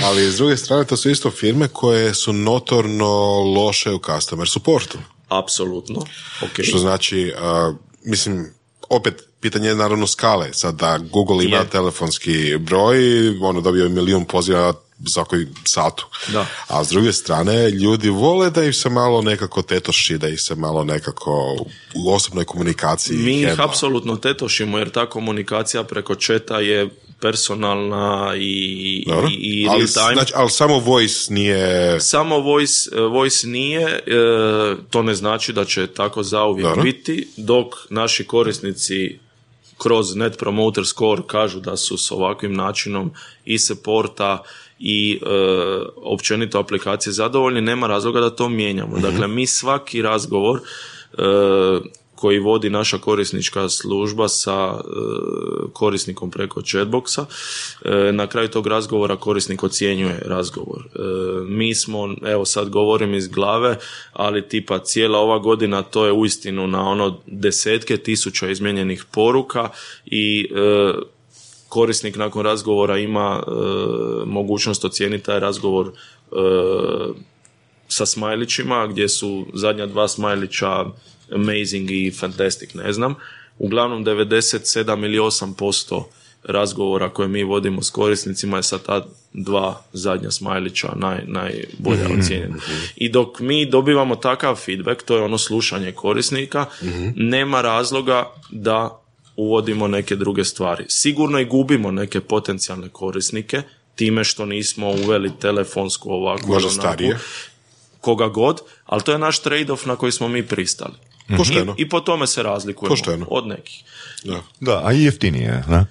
Ali s druge strane, to su isto firme koje su notorno loše u customer supportu. Apsolutno. Ok. Što znači, a, mislim, opet, pitanje je naravno skale. Sad da Google ima Je. telefonski broj, ono dobio je milijun poziva za koji satu. Da. A s druge strane, ljudi vole da ih se malo nekako tetoši, da ih se malo nekako u osobnoj komunikaciji Mi ih hedla. apsolutno tetošimo jer ta komunikacija preko četa je personalna i, Dobro. i, i ali, real time. znači, ali samo voice nije... Samo voice, e, voice nije, e, to ne znači da će tako zauvijek Dobro. biti, dok naši korisnici kroz Net Promoter Score kažu da su s ovakvim načinom i supporta i e, općenito aplikacije zadovoljni, nema razloga da to mijenjamo. Dakle, mi svaki razgovor e, koji vodi naša korisnička služba sa e, korisnikom preko chatboxa. E, na kraju tog razgovora korisnik ocjenjuje razgovor. E, mi smo, evo sad govorim iz glave, ali tipa cijela ova godina to je uistinu na ono desetke tisuća izmijenjenih poruka i e, korisnik nakon razgovora ima e, mogućnost ocijeniti taj razgovor e, sa smajlićima, gdje su zadnja dva smajlića amazing i fantastic, ne znam. Uglavnom 97 ili 8% razgovora koje mi vodimo s korisnicima je sa ta dva zadnja smajlića naj, najbolje ocijenjena. I dok mi dobivamo takav feedback, to je ono slušanje korisnika, nema razloga da uvodimo neke druge stvari. Sigurno i gubimo neke potencijalne korisnike time što nismo uveli telefonsku ovakvu Možda starije. koga god, ali to je naš trade-off na koji smo mi pristali. Pošteno. I, I po tome se razlikujemo Pošteno. od nekih. Da. Da, a i jeftinije, ne?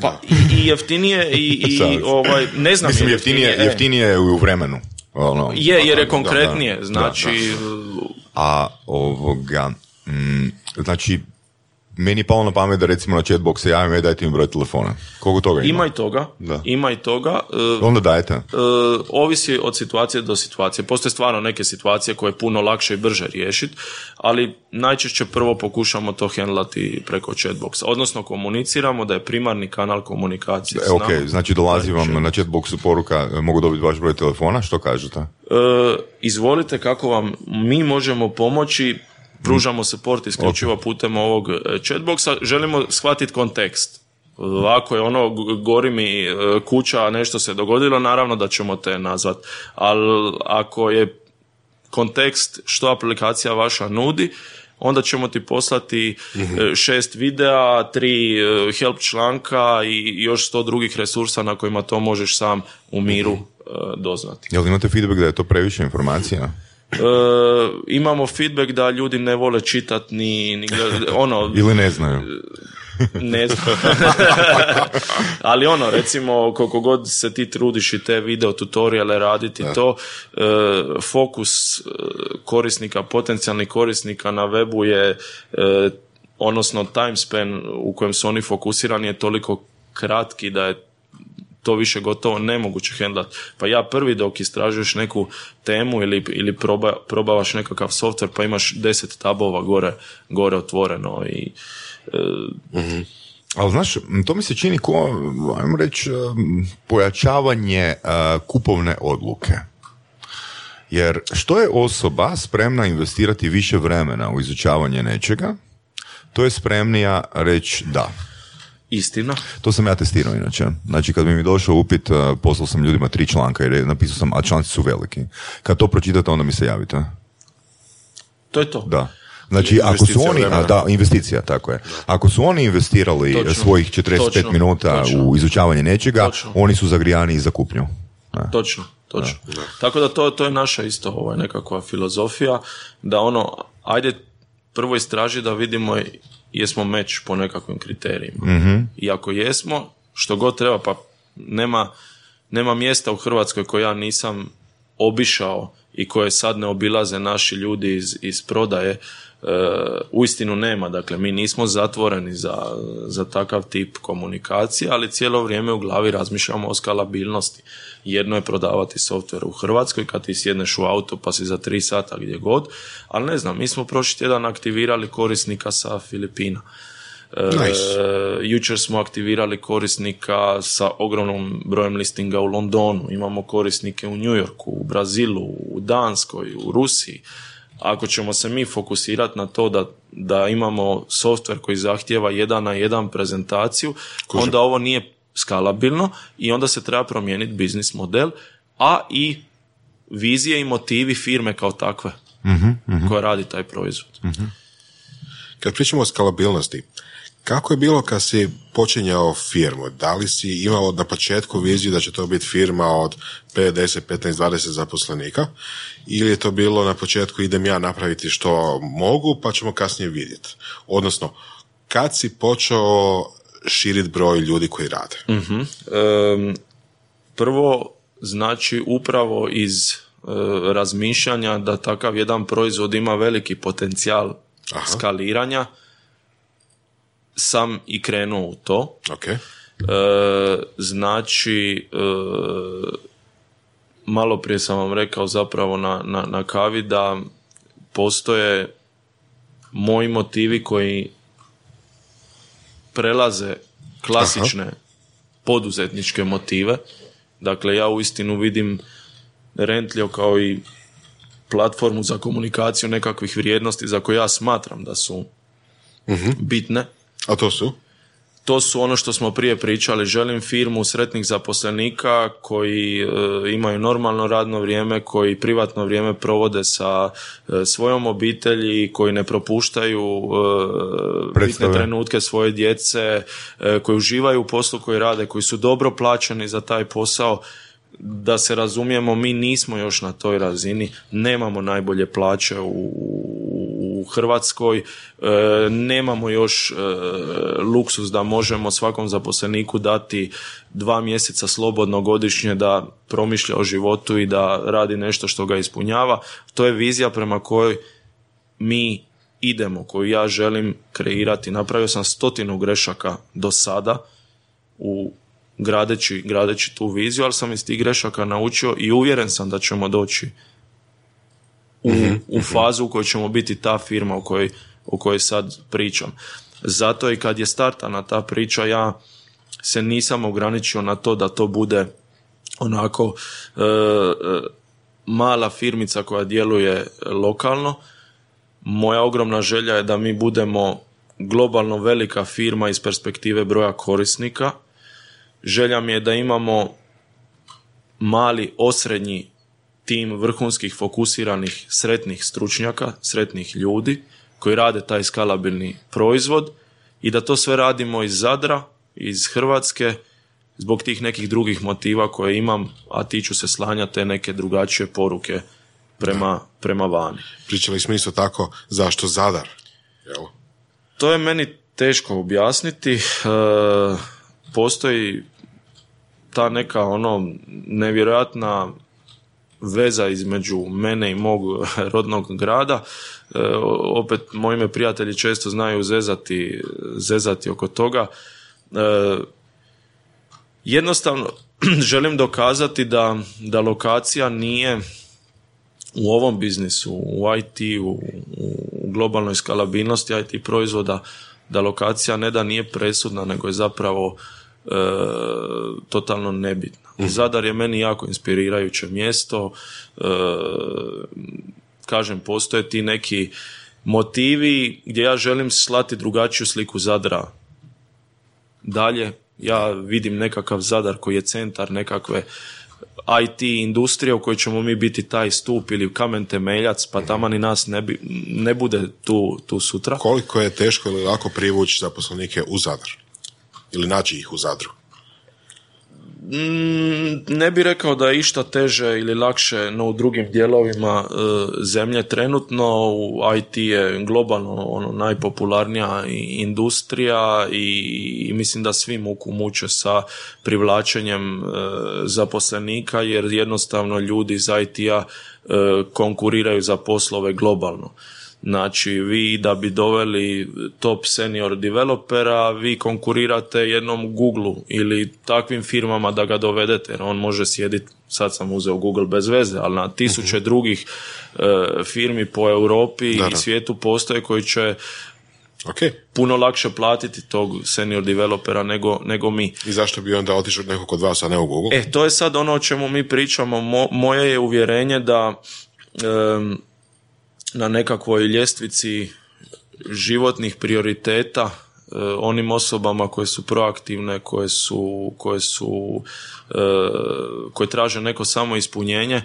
Pa i, i jeftinije i, i [laughs] ovaj, ne znam Mislim, je jeftinije, e. jeftinije je u vremenu. Ono, Je, jer je da, konkretnije, da, znači A ovoga, mm, znači, meni je palo na pamet da recimo na chatbox se javim, e, dajte mi broj telefona. Koliko toga ima? ima i toga, Da. ima i toga. e, Onda dajte. E, ovisi od situacije do situacije. Postoje stvarno neke situacije koje je puno lakše i brže riješiti, ali najčešće prvo pokušamo to handlati preko chatboxa. Odnosno komuniciramo da je primarni kanal komunikacije E, ok, nama. znači dolazi vam na chatboxu poruka, mogu dobiti vaš broj telefona, što kažete? E, izvolite kako vam mi možemo pomoći, pružamo support isključivo putem ovog e, chatboxa, želimo shvatiti kontekst. Ako je ono, gori mi e, kuća, a nešto se dogodilo, naravno da ćemo te nazvat. Ali ako je kontekst što aplikacija vaša nudi, onda ćemo ti poslati e, šest videa, tri help članka i još sto drugih resursa na kojima to možeš sam u miru e, doznati. Jel imate feedback da je to previše informacija? E, imamo feedback da ljudi ne vole čitati ni, ni ono [laughs] Ili ne znaju? [laughs] ne znam. [laughs] Ali ono, recimo, koliko god se ti trudiš i te video tutoriale raditi, to e, fokus e, korisnika, potencijalnih korisnika na webu je, e, odnosno time span u kojem su oni fokusirani je toliko kratki da je to više gotovo nemoguće hendlat. Pa ja prvi dok istražuješ neku temu ili, ili proba, probavaš nekakav software pa imaš deset tabova gore, gore otvoreno i e, Ali znaš, to mi se čini ko, ajmo reći, m, pojačavanje e, kupovne odluke. Jer što je osoba spremna investirati više vremena u izučavanje nečega, to je spremnija reći da. Istina. To sam ja testirao inače. Znači kad bi mi došao upit, e, poslao sam ljudima tri članka i re- napisao sam, a članci su veliki. Kad to pročitate, onda mi se javite. To je to. Da. Znači, ako su oni, a, da, investicija, tako je. Ako su oni investirali Točno. svojih 45 Točno. minuta Točno. u izučavanje nečega, Točno. oni su zagrijani i za kupnju. Da. Točno, točno. Tako da to, to je naša isto ovaj, nekakva filozofija, da ono, ajde prvo istraži da vidimo jesmo meč po nekakvim kriterijima. I ako jesmo, što god treba, pa nema, nema mjesta u Hrvatskoj koje ja nisam obišao i koje sad ne obilaze naši ljudi iz, iz prodaje, e, uistinu nema. Dakle, mi nismo zatvoreni za, za takav tip komunikacije, ali cijelo vrijeme u glavi razmišljamo o skalabilnosti. Jedno je prodavati software u Hrvatskoj kad ti sjedneš u auto pa si za tri sata gdje god, ali ne znam, mi smo prošli tjedan aktivirali korisnika sa Filipina. E, Nice. jučer smo aktivirali korisnika sa ogromnom brojem listinga u Londonu, imamo korisnike u New Yorku, u Brazilu, u Danskoj, u Rusiji. Ako ćemo se mi fokusirati na to da, da imamo software koji zahtjeva jedan na jedan prezentaciju, onda ovo nije skalabilno i onda se treba promijeniti biznis model, a i vizije i motivi firme kao takve koja radi taj proizvod. Kad pričamo o skalabilnosti, kako je bilo kad si počinjao firmu? Da li si imao na početku viziju da će to biti firma od 5, 10, 15, 20 zaposlenika? Ili je to bilo na početku idem ja napraviti što mogu pa ćemo kasnije vidjeti? Odnosno, kad si počeo širiti broj ljudi koji rade? Em, prvo znači upravo iz e, razmišljanja da takav jedan proizvod ima veliki potencijal Aha. skaliranja sam i krenuo u to Ok. E, znači e, malo prije sam vam rekao zapravo na, na, na kavi da postoje moji motivi koji prelaze klasične poduzetničke motive. Dakle, ja uistinu vidim Rentlio kao i platformu za komunikaciju nekakvih vrijednosti za koje ja smatram da su bitne. A to su? To su ono što smo prije pričali, želim firmu sretnih zaposlenika koji e, imaju normalno radno vrijeme, koji privatno vrijeme provode sa e, svojom obitelji, koji ne propuštaju e, bitne trenutke svoje djece, e, koji uživaju u poslu koji rade, koji su dobro plaćeni za taj posao. Da se razumijemo, mi nismo još na toj razini, nemamo najbolje plaće u Hrvatskoj, e, nemamo još e, luksus da možemo svakom zaposleniku dati dva mjeseca slobodno godišnje da promišlja o životu i da radi nešto što ga ispunjava. To je vizija prema kojoj mi idemo, koju ja želim kreirati. Napravio sam stotinu grešaka do sada u gradeći, gradeći tu viziju, ali sam iz tih grešaka naučio i uvjeren sam da ćemo doći u, u fazu u kojoj ćemo biti ta firma o kojoj, o kojoj sad pričam. Zato i kad je startana ta priča, ja se nisam ograničio na to da to bude onako e, e, mala firmica koja djeluje lokalno. Moja ogromna želja je da mi budemo globalno velika firma iz perspektive broja korisnika. Želja mi je da imamo mali osrednji tim vrhunskih fokusiranih sretnih stručnjaka, sretnih ljudi koji rade taj skalabilni proizvod i da to sve radimo iz Zadra, iz Hrvatske, zbog tih nekih drugih motiva koje imam, a tiču se slanja te neke drugačije poruke prema, prema vani. Pričali smo isto tako zašto Zadar. Jel? To je meni teško objasniti. E, postoji ta neka ono nevjerojatna veza između mene i mog rodnog grada. E, opet moji me prijatelji često znaju zezati, zezati oko toga. E, jednostavno [clears throat] želim dokazati da, da lokacija nije u ovom biznisu, u IT, u, u globalnoj skalabilnosti IT proizvoda, da lokacija ne da nije presudna, nego je zapravo e, totalno nebitna. Mhm. Zadar je meni jako inspirirajuće mjesto, e, kažem, postoje ti neki motivi gdje ja želim slati drugačiju sliku Zadra dalje. Ja vidim nekakav Zadar koji je centar nekakve IT industrije u kojoj ćemo mi biti taj stup ili kamen temeljac, pa tamo ni nas ne, bi, ne bude tu, tu sutra. Koliko je teško ili lako privući zaposlenike u Zadar? Ili naći ih u Zadru? Mm, ne bi rekao da je išta teže ili lakše no u drugim dijelovima e, zemlje trenutno u IT je globalno ono najpopularnija industrija i, mislim da svi muku muče sa privlačenjem e, zaposlenika jer jednostavno ljudi iz IT-a e, konkuriraju za poslove globalno. Znači, vi da bi doveli top senior developera, vi konkurirate jednom Google ili takvim firmama da ga dovedete, jer on može sjediti, sad sam uzeo Google bez veze, ali na tisuće mhm. drugih e, firmi po Europi i svijetu postoje koji će Okay. puno lakše platiti tog senior developera nego, nego mi. I zašto bi onda otišao neko kod vas, a ne u Google? E, to je sad ono o čemu mi pričamo. moje je uvjerenje da na nekakvoj ljestvici životnih prioriteta e, onim osobama koje su proaktivne, koje su, koje su e, koje traže neko samo ispunjenje,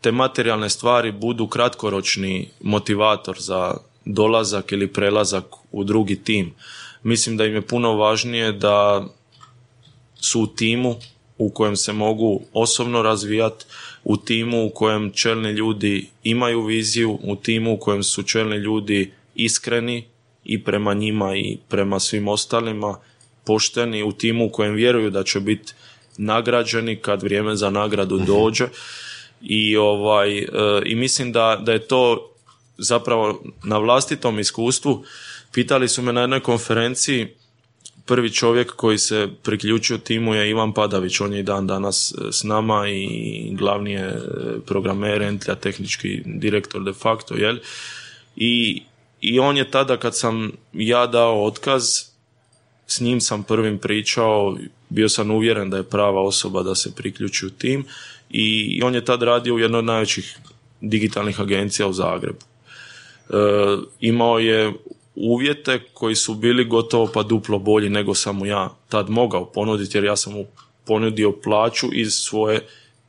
te materijalne stvari budu kratkoročni motivator za dolazak ili prelazak u drugi tim. Mislim da im je puno važnije da su u timu u kojem se mogu osobno razvijati, u timu u kojem čelni ljudi imaju viziju, u timu u kojem su čelni ljudi iskreni i prema njima i prema svim ostalima, pošteni, u timu u kojem vjeruju da će biti nagrađeni kad vrijeme za nagradu mhm. dođe. I, ovaj, e, i mislim da, da je to zapravo na vlastitom iskustvu. Pitali su me na jednoj konferenciji prvi čovjek koji se priključio timu je Ivan Padavić, on je i dan danas e, s nama i glavni je e, programer Entlja, tehnički direktor de facto, jel? I, I on je tada kad sam ja dao otkaz, s njim sam prvim pričao, bio sam uvjeren da je prava osoba da se priključi u tim i on je tad radio u jednoj od najvećih digitalnih agencija u Zagrebu. E, imao je uvjete koji su bili gotovo pa duplo bolji nego sam ja tad mogao ponuditi jer ja sam mu ponudio plaću iz svoje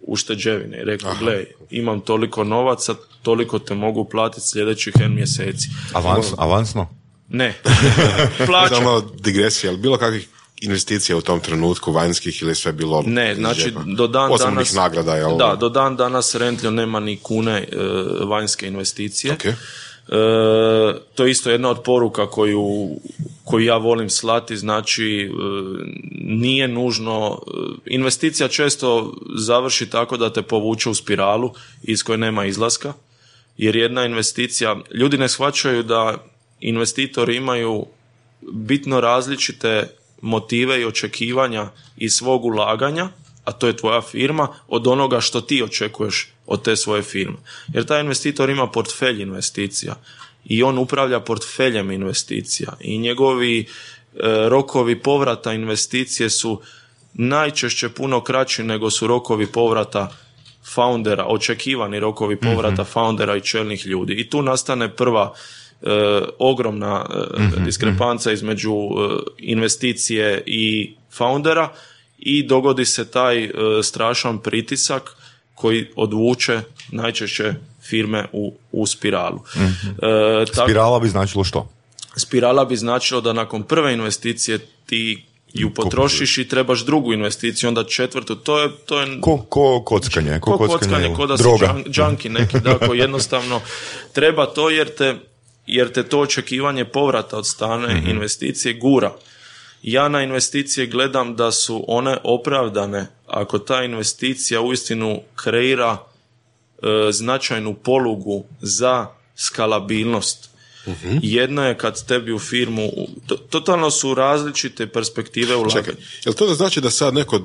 ušteđevine i rekao, gle, imam toliko novaca, toliko te mogu platiti sljedećih N mjeseci. Avans, avansno? Ne. [laughs] Plaća. Samo digresija, ali bilo kakvih investicija u tom trenutku, vanjskih ili sve bilo Ne, znači do dan danas... nagrada, jel? Da, do dan danas Rentlio nema ni kune e, vanjske investicije. Okay. E, to je isto jedna od poruka koju, koju ja volim slati, znači e, nije nužno, e, investicija često završi tako da te povuče u spiralu iz koje nema izlaska, jer jedna investicija, ljudi ne shvaćaju da investitori imaju bitno različite motive i očekivanja iz svog ulaganja, a to je tvoja firma, od onoga što ti očekuješ od te svoje firme. Jer taj investitor ima portfelj investicija i on upravlja portfeljem investicija i njegovi e, rokovi povrata investicije su najčešće puno kraći nego su rokovi povrata foundera, očekivani rokovi povrata mm foundera i čelnih ljudi. I tu nastane prva e, ogromna e, mm diskrepanca između investicije i foundera i dogodi se taj strašan pritisak koji odvuče najčešće firme u, u spiralu. Mhm. E, tako- Spirala bi značilo što? spirala bi značilo da nakon prve investicije ti ju potrošiš i trebaš drugu investiciju, onda četvrtu, to je, to je Ko, ko kockanje? Ko, ko kockanje, ko da si džanki neki, da, koji jednostavno treba to jer te, jer te to očekivanje povrata od strane Mhm. investicije gura. Ja na investicije gledam da su one opravdane ako ta investicija uistinu kreira e, značajnu polugu za skalabilnost. Mhm. Jedno je kad tebi u firmu, to- totalno su različite perspektive ulaganja. Čekaj, jel to da znači da sad neko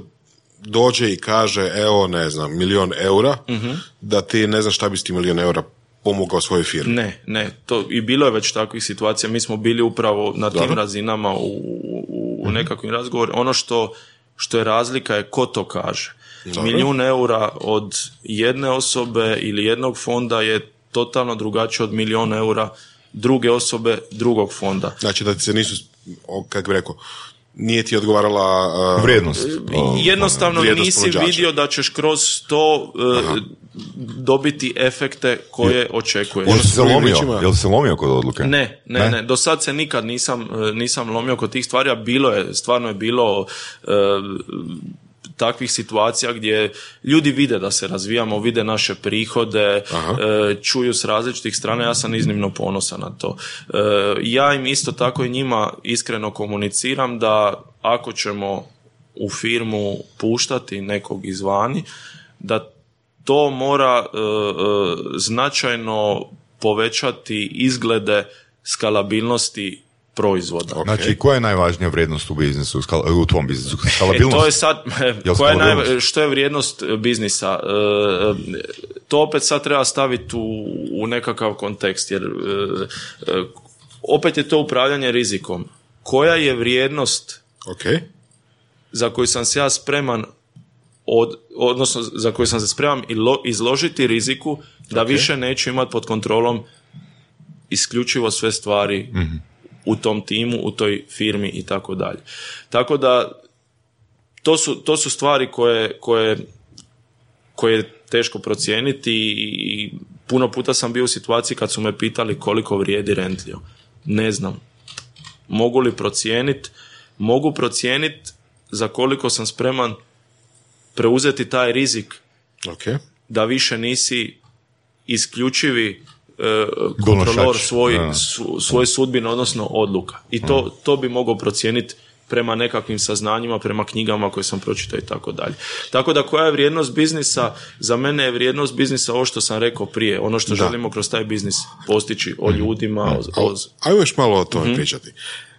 dođe i kaže, evo, ne znam, milion eura, Mhm. da ti ne znaš šta bi s tim milion eura pomogao svojoj firmi? Ne, ne, to i bilo je već takvih situacija. Mi smo bili upravo na tim Dobro. razinama u, u, u nekakvim razgovorima. Ono što, što je razlika je ko to kaže. Milijun eura od jedne osobe ili jednog fonda je totalno drugačije od milijun eura druge osobe drugog fonda. Znači da se nisu, kako bi rekao, nije ti odgovarala... uh, Vrijednost. O, Jednostavno vrijednost nisi ponuđača. vidio da ćeš kroz to e, dobiti efekte koje očekuješ. Jel si se lomio? Jel se lomio kod odluke? Ne, ne, ne, Do sad se nikad nisam, nisam lomio kod tih stvari, a bilo je, stvarno je bilo e, takvih situacija gdje ljudi vide da se razvijamo, vide naše prihode, e, čuju s različitih strana, ja sam iznimno ponosan na to. E, ja im isto tako i njima iskreno komuniciram da ako ćemo u firmu puštati nekog izvani, da to mora e, značajno povećati izglede skalabilnosti proizvoda. Znači, koja je najvažnija vrijednost u biznisu, u tvom biznisu? E, Skalabilnost? to je sad, [laughs] koja je naj, što je vrijednost e, biznisa? E, e, to opet sad treba staviti u, u nekakav kontekst, jer e, e, opet je to upravljanje rizikom. Koja je vrijednost Ok, za koju sam se ja spreman od, odnosno za koju sam se spreman ilo- izložiti riziku da više neću imati pod kontrolom isključivo sve stvari u tom timu, u toj firmi i tako dalje. Tako da to su, to su stvari koje, koje, koje je teško procijeniti i puno puta sam bio u situaciji kad su me pitali koliko vrijedi Rentlio. Ne znam. Mogu li procijeniti? Mogu procijeniti za koliko sam spreman preuzeti taj rizik ok. da više nisi isključivi kontrolor Donošač, svoj, da. svoje sudbine, odnosno odluka. I to, to bi mogao procijeniti prema nekakvim saznanjima, prema knjigama koje sam pročitao i tako dalje. Tako da koja je vrijednost biznisa? Za mene je vrijednost biznisa ovo što sam rekao prije, ono što želimo kroz taj biznis postići o ljudima, o, o, Ajmo još malo o tome pričati.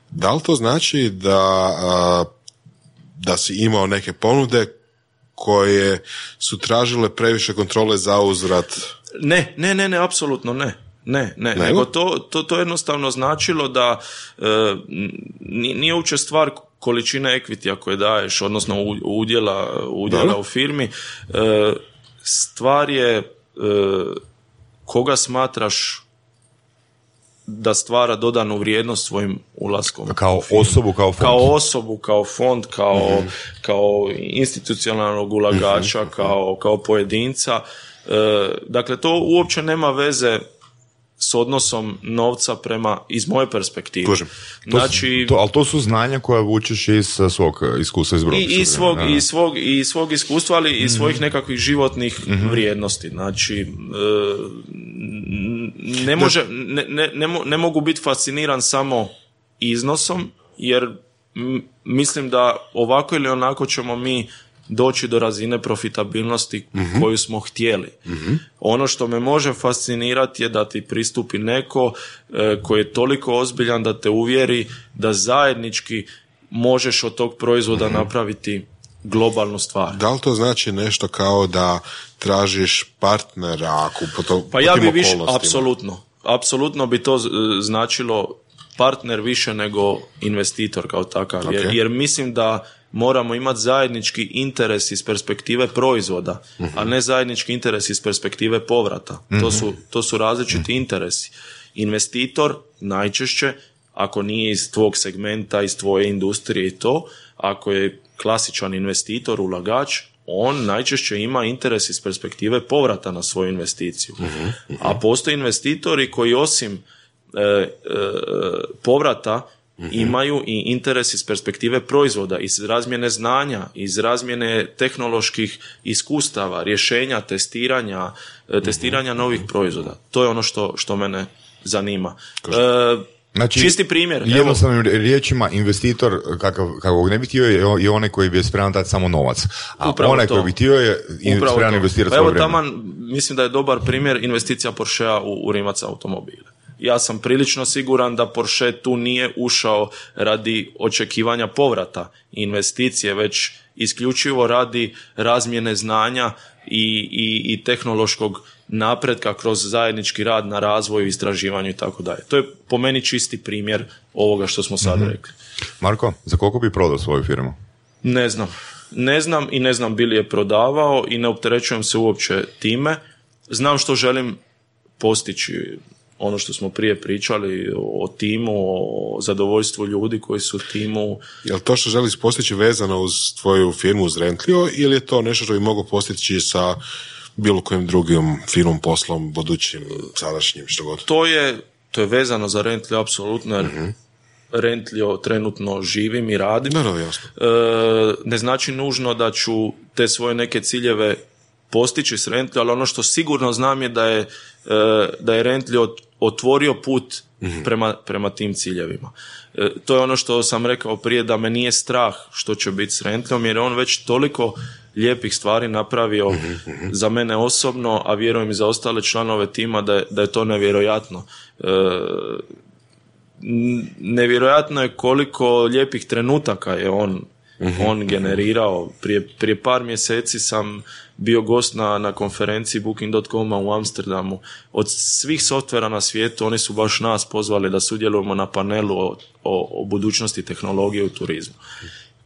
Da li to znači da, da si imao neke ponude koje su tražile previše kontrole za uzvrat? Ne, ne, ne, ne, apsolutno ne. Ne, ne, Nego? nego to, to, to jednostavno značilo da e, ni- nije uopće stvar količine ekvitija koje daješ, odnosno udjela, udjela u firmi. E, stvar je e, koga smatraš da stvara dodanu vrijednost svojim ulaskom. Kao u osobu, kao fond? Kao osobu, kao fond, kao, kao institucionalnog ulagača, kao, kao pojedinca. E, dakle, to uopće nema veze s odnosom novca prema, iz moje perspektive. Kužim. To Znači, to, ali to su znanja koja vučeš iz uh, svog iskustva iz i, i, svog, i, svog, i svog iskustva, ali i svojih Mhm. nekakvih životnih vrijednosti. Znači, e, ne, može, ne, ne, ne, ne mogu biti fasciniran samo iznosom, jer mislim da ovako ili onako ćemo mi doći do razine profitabilnosti koju smo htjeli. Ono što me može fascinirati je da ti pristupi neko e, koji je toliko ozbiljan da te uvjeri da zajednički možeš od tog proizvoda napraviti globalnu stvar. Da li to znači nešto kao da tražiš partnera ako po, to, Pa po ja bi više, apsolutno, apsolutno bi to značilo partner više nego investitor kao takav, jer, Ok. jer mislim da moramo imati zajednički interes iz perspektive proizvoda, a ne zajednički interes iz perspektive povrata. To, su, to su različiti interesi. Investitor najčešće, ako nije iz tvog segmenta, iz tvoje industrije i to, ako je klasičan investitor, ulagač, on najčešće ima interes iz perspektive povrata na svoju investiciju. A postoje investitori koji osim e, e, povrata imaju i interes iz perspektive proizvoda, iz razmjene znanja, iz razmjene tehnoloških iskustava, rješenja, testiranja, e, testiranja novih proizvoda. To je ono što, što mene zanima. E, Znači, Čisti primjer. Evo, Jednostavnim riječima, investitor, kakav, kakvog ne bi htio, je, je onaj koji bi spreman dati samo novac. A Upravo onaj to. koji bi htio je spreman to. investirati Pa Evo taman, mislim da je dobar primjer investicija Porschea u, u Rimac automobile. Ja sam prilično siguran da Porsche tu nije ušao radi očekivanja povrata investicije, već isključivo radi razmjene znanja i, i, i tehnološkog napretka kroz zajednički rad na razvoju, istraživanju i tako dalje. To je po meni čisti primjer ovoga što smo sad rekli. Marko, za koliko bi prodao svoju firmu? Ne znam. Ne znam i ne znam bili je prodavao i ne opterećujem se uopće time. Znam što želim postići ono što smo prije pričali o timu, o zadovoljstvu ljudi koji su u timu. Je li to što želiš postići vezano uz tvoju firmu uz Rentlio ili je to nešto što bi mogao postići sa bilo kojim drugim firmom, poslom, budućim, sadašnjim, što god? To je, to je vezano za Rentlio apsolutno jer Rentlio trenutno živim i radim. Naravno, jasno. E, ne znači nužno da ću te svoje neke ciljeve postići s Rentli, ali ono što sigurno znam je da je, e, da je Rentli ot- otvorio put prema, prema tim ciljevima. E, to je ono što sam rekao prije, da me nije strah što će biti s Rentlijom, jer je on već toliko lijepih stvari napravio za mene osobno, a vjerujem i za ostale članove tima da je, da je to nevjerojatno. E, nevjerojatno je koliko lijepih trenutaka je on on generirao. Prije, prije par mjeseci sam bio gost na, na konferenciji Booking.com u Amsterdamu. Od svih softvera na svijetu oni su baš nas pozvali da sudjelujemo na panelu o, o, o budućnosti tehnologije u turizmu.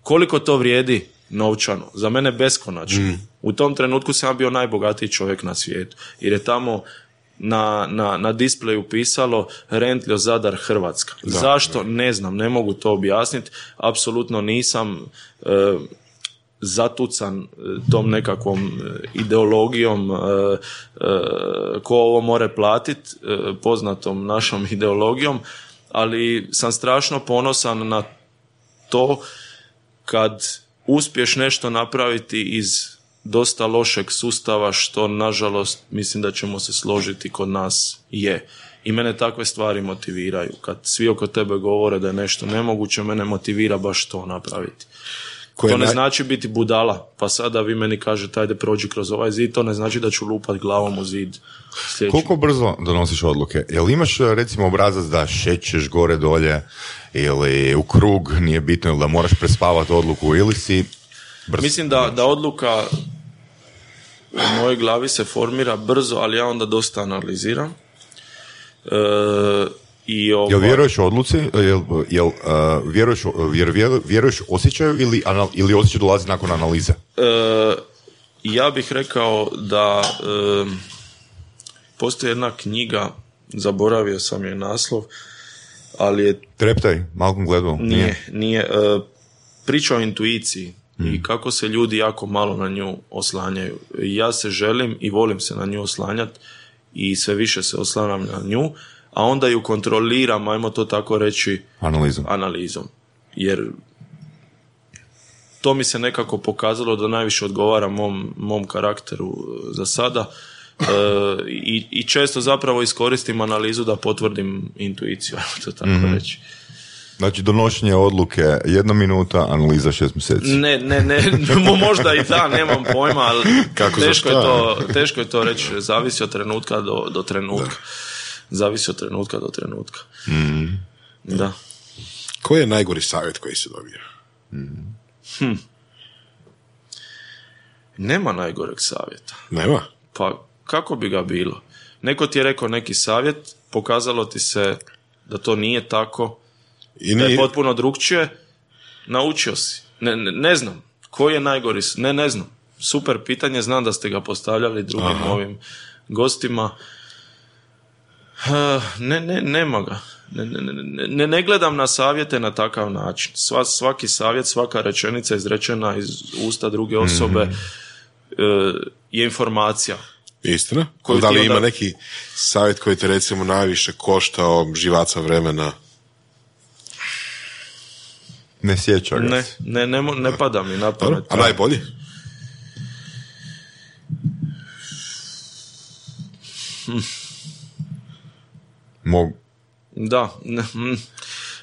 Koliko to vrijedi novčano? Za mene beskonačno. U tom trenutku sam bio najbogatiji čovjek na svijetu. Jer je tamo na, na, na displeju pisalo Rentlio Zadar Hrvatska. Zašto? Ne znam, ne mogu to objasniti. Apsolutno nisam e, zatucan e, tom nekakvom e, ideologijom e, e, ko ovo more platit, e, poznatom našom [laughs] ideologijom, ali sam strašno ponosan na to kad uspješ nešto napraviti iz dosta lošeg sustava što nažalost mislim da ćemo se složiti kod nas je. I mene takve stvari motiviraju. Kad svi oko tebe govore da je nešto nemoguće, mene motivira baš to napraviti. Koje to ne naj- znači biti budala. Pa sada vi meni kažete ajde prođi kroz ovaj zid, to ne znači da ću lupat glavom u zid. Sljedeći. Koliko brzo donosiš odluke? Jel imaš recimo obrazac da šećeš gore dolje ili u krug, nije bitno, ili da moraš prespavati odluku ili si brzo? Mislim da, da odluka u mojoj glavi se formira brzo, ali ja onda dosta analiziram. E, i ovaj, Jel vjeruješ odluci, jel, jel uh, vjeruješ, vjer, vjer- vjeruješ osjećaju ili, anal, ili osjećaj dolazi nakon analize? E, ja bih rekao da e, postoji jedna knjiga, zaboravio sam je naslov, ali je Treptaj, Malcolm Gladwell? Nije, nije. e, priča o intuiciji i kako se ljudi jako malo na nju oslanjaju. Ja se želim i volim se na nju oslanjati i sve više se oslanjam na nju, a onda ju kontroliram, ajmo to tako reći, Analizom. analizom. Jer to mi se nekako pokazalo da najviše odgovara mom, mom karakteru e, za sada. E, i, I često zapravo iskoristim analizu da potvrdim intuiciju, [laughs] ajmo to tako reći. Znači donošenje odluke jedna minuta, analiza šest mjeseci. Ne, ne, ne, mo- možda i da, nemam pojma, ali [laughs] Kako, teško, je to, teško je to reći, zavisi od trenutka do, do trenutka. Zavisi od trenutka do trenutka. Da. Koji je najgori savjet koji si dobio? Nema najgoreg savjeta. Nema? Pa kako bi ga bilo? Neko ti je rekao neki savjet, pokazalo ti se da to nije tako, I da je potpuno drugčije, naučio si. Ne, ne, ne znam. Koji je najgori? Ne, ne znam. Super pitanje, znam da ste ga postavljali drugim Aha. ovim gostima. Ne, ne, nema ga. Ne, ne, ne, ne, ne gledam na savjete na takav način. Sva, svaki savjet, svaka rečenica izrečena iz usta druge osobe je informacija. Istina? Koju da li onda- ima neki savjet koji te recimo najviše koštao živaca vremena? Ne sjeća ga Ne, se. ne, ne, ne pada mi na pamet. A najbolji? Mog, Da, mm.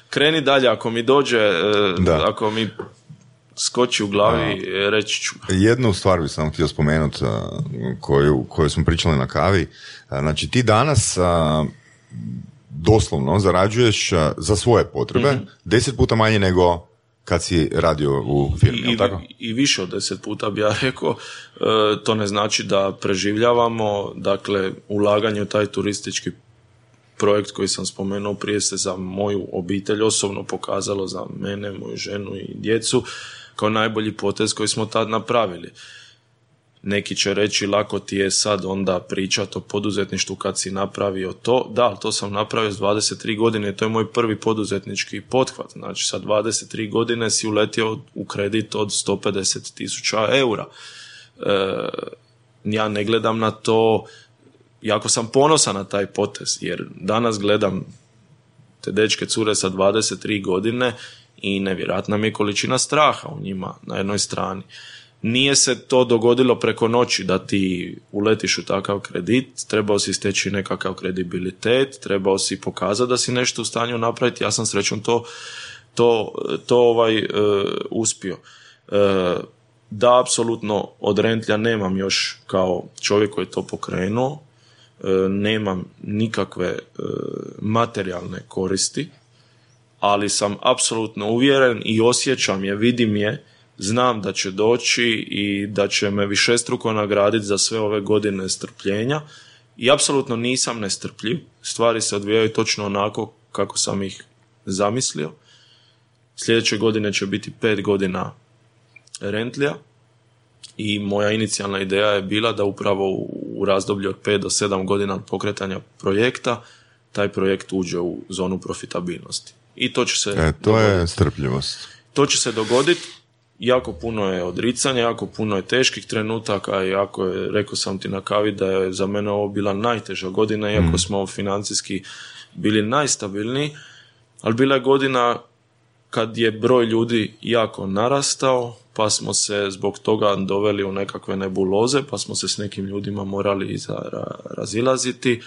kreni dalje, ako mi dođe, e, Da. ako mi skoči u glavi, e, reći ću. Jednu stvar bi sam htio spomenuti koju, koju smo pričali na kavi. A, Znači ti danas a, doslovno zarađuješ za svoje potrebe deset puta manje nego kad si radio u firmi, I, tako? I više od deset puta bi ja [laughs] rekao, e, to ne znači da preživljavamo, dakle, ulaganje u taj turistički projekt koji sam spomenuo prije se za moju obitelj osobno pokazalo za mene, moju ženu i djecu kao najbolji potez koji smo tad napravili. Neki će reći lako ti je sad onda pričati o poduzetništvu kad si napravio to. Da, to sam napravio s 23 godine, to je moj prvi poduzetnički pothvat. Znači sa 23 godine si uletio u kredit od 150 tisuća eura. E, ja ne gledam na to, jako sam ponosan na taj potez, jer danas gledam te dečke cure sa 23 godine i nevjerojatna mi je količina straha u njima na jednoj strani. Nije se to dogodilo preko noći da ti uletiš u takav kredit, trebao si steći nekakav kredibilitet, trebao si pokazati da si nešto u stanju napraviti, ja sam srećom to, to, to ovaj, e, uspio. E, da, apsolutno od rentlja nemam još kao čovjek koji je to pokrenuo, e, nemam nikakve e, materijalne koristi, ali sam apsolutno uvjeren i osjećam je, vidim je, znam da će doći i da će me višestruko nagraditi za sve ove godine strpljenja i apsolutno nisam nestrpljiv. Stvari se odvijaju točno onako kako sam ih zamislio. Sljedeće godine će biti pet godina rentlija i moja inicijalna ideja je bila da upravo u razdoblju od 5 do 7 godina od pokretanja projekta taj projekt uđe u zonu profitabilnosti. I to će se E, to je strpljivost. to će se dogoditi. Jako puno je odricanja, jako puno je teških trenutaka i jako je, rekao sam ti na kavi da je za mene ovo bila najteža godina, iako smo financijski bili najstabilniji, ali bila je godina kad je broj ljudi jako narastao, pa smo se zbog toga doveli u nekakve nebuloze, pa smo se s nekim ljudima morali razilaziti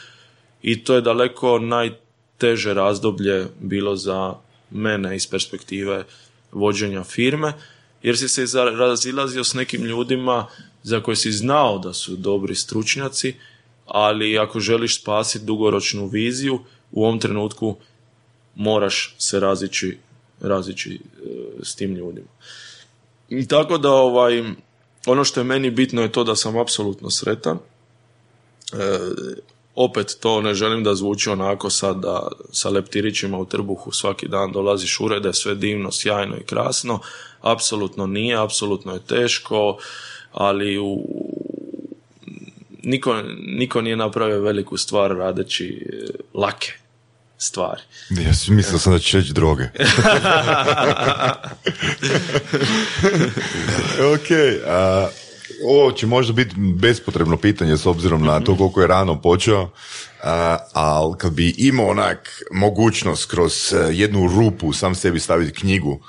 i to je daleko najteže razdoblje bilo za mene iz perspektive vođenja firme, jer si se razilazio s nekim ljudima za koje si znao da su dobri stručnjaci, ali ako želiš spasiti dugoročnu viziju, u ovom trenutku moraš se razići, razići e, s tim ljudima. I tako da ovaj, ono što je meni bitno je to da sam apsolutno sretan. E, opet to ne želim da zvuči onako sad da sa leptirićima u trbuhu svaki dan dolaziš u urede, sve divno, sjajno i krasno. Apsolutno nije, apsolutno je teško, ali u, niko, niko nije napravio veliku stvar radeći e, lake stvari. Ja mislio sam da će reći droge. [laughs] ok, a, ovo će možda biti bespotrebno pitanje s obzirom na to koliko je rano počeo, a, ali kad bi imao onak mogućnost kroz e, jednu rupu sam sebi staviti knjigu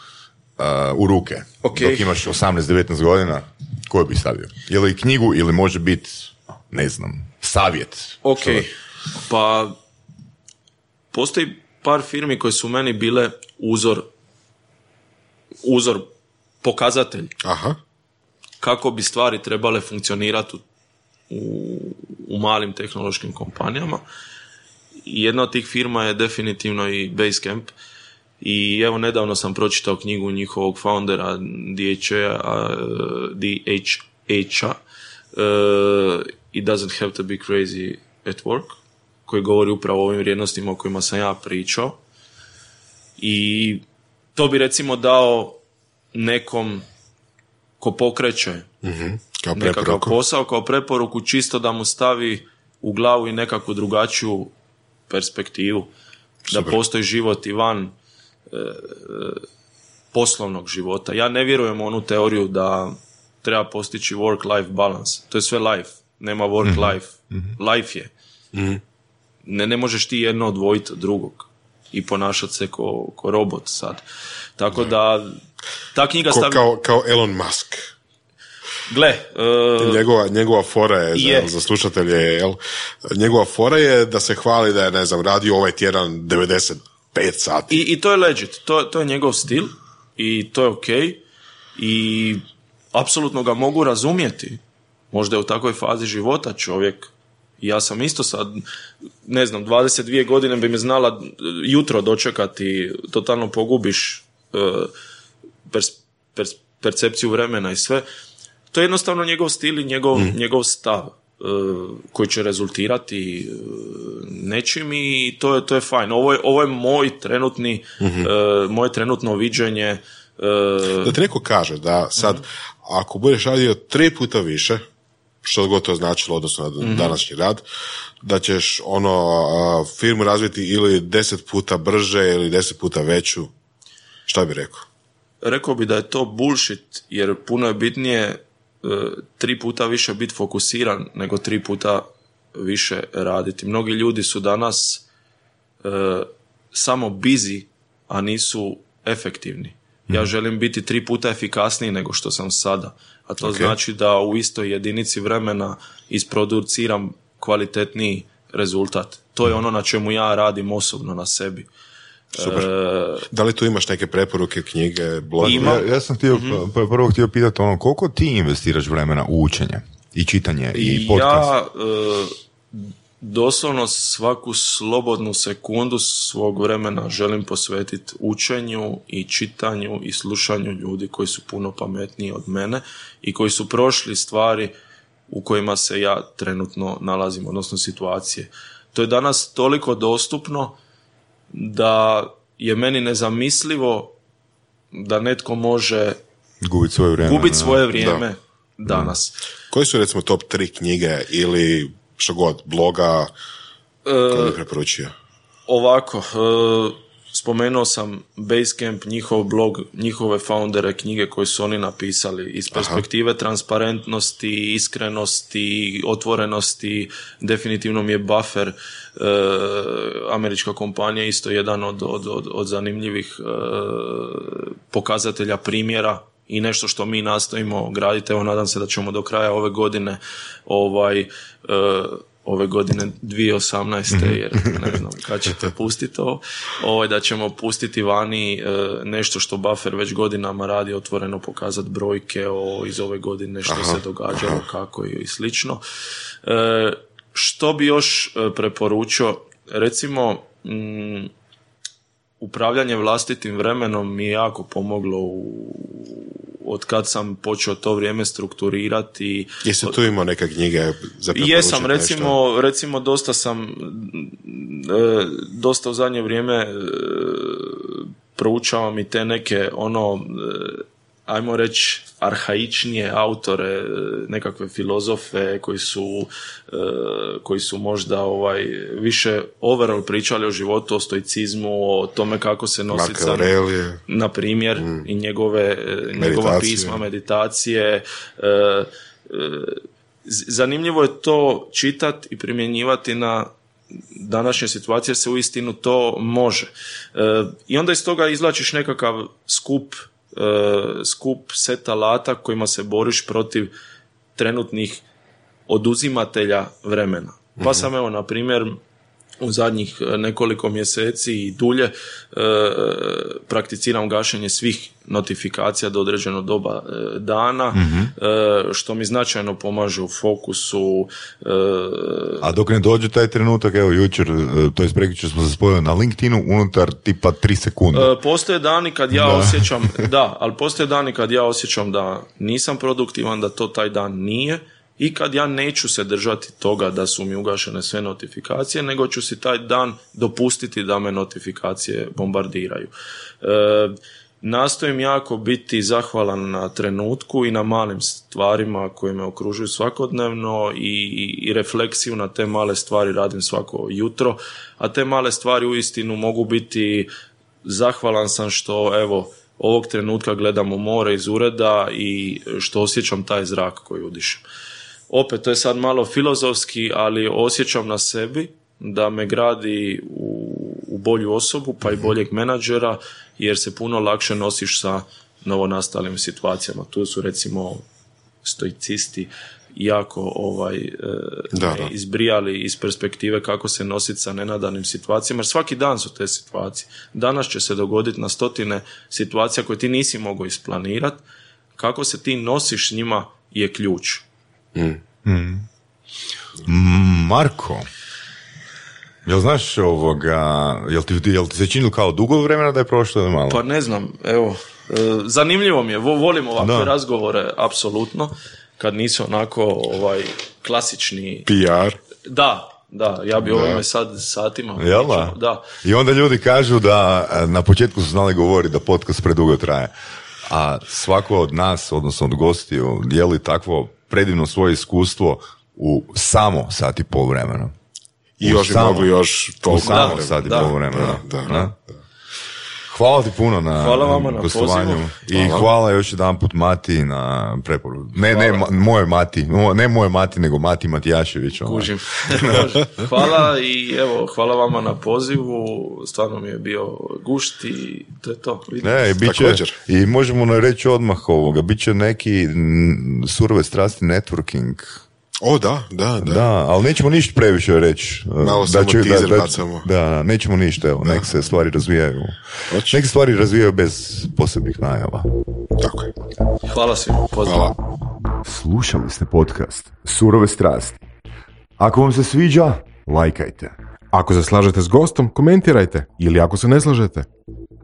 u ruke, Ok. dok imaš 18-19 godina, koju bi stavio? Je li knjigu ili može biti, ne znam, savjet? Ok, pa postoji par firmi koje su meni bile uzor, uzor, pokazatelj Aha. kako bi stvari trebale funkcionirati u, u, u malim tehnološkim kompanijama. Jedna od tih firma je definitivno i Basecamp. I evo nedavno sam pročitao knjigu njihovog foundera DHA, uh, It doesn't have to be crazy at work koji govori upravo o ovim vrijednostima o kojima sam ja pričao. I to bi recimo dao nekom ko pokreće Kao nekakav preporuku. posao kao preporuku čisto da mu stavi u glavu i nekakvu drugačiju perspektivu. Da Super. postoji život i van e, e, poslovnog života. Ja ne vjerujem u onu teoriju da treba postići work-life balance. To je sve life, nema work-life. Life je. Ne, ne možeš ti jedno odvojiti od drugog i ponašati se ko, ko robot sad. Tako da, ta knjiga Ko, stavi... kao, kao Elon Musk. Gle, e, Njegova, njegova fora je, Je. za slušatelje, jel? Njegova fora je da se hvali da je, ne znam, radio ovaj tjedan 95 sati. I, I to je legit, to, to je njegov stil i to je ok i apsolutno ga mogu razumjeti. Možda je u takvoj fazi života čovjek. Ja sam isto sad, ne znam, 22 godine bi me znala jutro dočekati, totalno pogubiš e, pers- pers- percepciju vremena i sve. To je jednostavno njegov stil i njegov, njegov stav koji će rezultirati e, nečim i to je, to je fajn. Ovo je, ovo je moj trenutni, e, moje trenutno viđenje e, Da ti neko kaže da sad, ako budeš radio tri puta više, što god to značilo odnosno na današnji rad, da ćeš ono firmu razviti ili deset puta brže ili deset puta veću, šta bi rekao? rekao bi da je to bullshit, jer puno je bitnije e, tri puta više biti fokusiran nego tri puta više raditi. Mnogi ljudi su danas e, samo busy, a nisu efektivni. Ja želim biti tri puta efikasniji nego što sam sada. A to znači da u istoj jedinici vremena isproduciram kvalitetniji rezultat. To je ono na čemu ja radim osobno na sebi. Super. E, Da li tu imaš neke preporuke, knjige? Ima. Ja, ja sam htio, Mhm. pr- prvo htio pitati ono, koliko ti investiraš vremena u učenje i čitanje i podcast? Ja e, doslovno svaku slobodnu sekundu svog vremena želim posvetiti učenju i čitanju i slušanju ljudi koji su puno pametniji od mene i koji su prošli stvari u kojima se ja trenutno nalazim, odnosno situacije. To je danas toliko dostupno da je meni nezamislivo da netko može Gubiti svoje vrijeme. gubiti da. svoje vrijeme danas. Koji su recimo top tri knjige ili što god, bloga koje bi preporučio? Ovako, e, spomenuo sam Basecamp, njihov blog, njihove foundere, knjige koje su oni napisali iz perspektive transparentnosti, iskrenosti, otvorenosti, definitivno mi je Buffer, e, američka kompanija, isto jedan od, od, od, od zanimljivih e, pokazatelja primjera i nešto što mi nastojimo graditi. Evo, nadam se da ćemo do kraja ove godine ovaj, e, ove godine 2018. jer ne znam kad ćete pustiti to, ovaj, da ćemo pustiti vani e, nešto što Buffer već godinama radi, otvoreno pokazati brojke o, iz ove godine što se događalo, kako i, slično. E, što bi još e, preporučio? Recimo, mm, upravljanje vlastitim vremenom mi je jako pomoglo u, od kad sam počeo to vrijeme strukturirati. Jesi tu imao neke knjige za Jesam, nešto? recimo, recimo dosta sam, e, dosta u zadnje vrijeme e, proučavam i te neke ono, e, ajmo reći, arhaičnije autore, e, nekakve filozofe koji su, e, koji su možda ovaj, više overall pričali o životu, o stoicizmu, o tome kako se nositi sa na primjer i njegove, e, njegova pisma, meditacije. zanimljivo je to čitati i primjenjivati na današnje situacije jer se uistinu to može. E, I onda iz toga izlačiš nekakav skup, skup set alata kojima se boriš protiv trenutnih oduzimatelja vremena. Pa sam evo, na primjer, u zadnjih e, nekoliko mjeseci i dulje e, prakticiram gašenje svih notifikacija do određenog doba e, dana, e, što mi značajno pomaže u fokusu. e, A dok ne dođe taj trenutak, evo jučer, e, to je prekjučer smo se spojili na LinkedInu, unutar tipa 3 sekunde. E, Postoje dani kad ja osjećam, da, ali postoje dani kad ja osjećam da nisam produktivan, da to taj dan nije i kad ja neću se držati toga da su mi ugašene sve notifikacije, nego ću si taj dan dopustiti da me notifikacije bombardiraju. E, nastojim jako biti zahvalan na trenutku i na malim stvarima koje me okružuju svakodnevno i, i refleksiju na te male stvari radim svako jutro, a te male stvari uistinu mogu biti zahvalan sam što evo ovog trenutka gledam u more iz ureda i što osjećam taj zrak koji udišem. Opet, to je sad malo filozofski, ali osjećam na sebi da me gradi u, u bolju osobu, pa i boljeg menadžera, jer se puno lakše nosiš sa novonastalim situacijama. Tu su recimo stoicisti jako ovaj, e, Da, da. izbrijali iz perspektive kako se nositi sa nenadanim situacijama, jer svaki dan su te situacije. Danas će se dogoditi na stotine situacija koje ti nisi mogao isplanirati. Kako se ti nosiš s njima je ključ. Marko, jel znaš ovoga, jel ti, jel ti se činilo kao dugo vremena da je prošlo ili malo? Pa ne znam, evo, e, zanimljivo mi je, vo- volim ovakve Da. razgovore, apsolutno, kad nisu onako ovaj, klasični... PR. Da, da, ja bi ovome sad satima Jel da. I onda ljudi kažu da e, na početku su znali govoriti da podcast predugo traje. A svako od nas, odnosno od gostiju, dijeli takvo predivno svoje iskustvo u samo sat i pol vremena. I U još samo- mogli još U toliko. samo vremena. sat i Da, pol vremena. da, da, Da. Hvala ti puno na Hvala vama na gostovanju pozivu. i hvala još jedan put Mati na preporuku. Ne, ne, ma, moje Mati, mo- ne moje Mati, nego Mati Matijašević. ovaj. Kužim. [laughs] Hvala i evo, hvala vama na pozivu, stvarno mi je bio gušt i to je to. Vidimo Ne, i se. bit će, Također. i možemo reći odmah ovoga, bit će neki surove strasti networking. O, da, da, da. Da, ali nećemo ništa previše reći. Malo da, teaser da, bacamo. da, nećemo ništa, evo, nek se stvari razvijaju. Hoće. Nek se stvari razvijaju bez posebnih najava. Tako je. Hvala svima, pozdrav. Hvala. Slušali ste podcast Surove strasti. Ako vam se sviđa, lajkajte. Ako se slažete s gostom, komentirajte. Ili ako se ne slažete,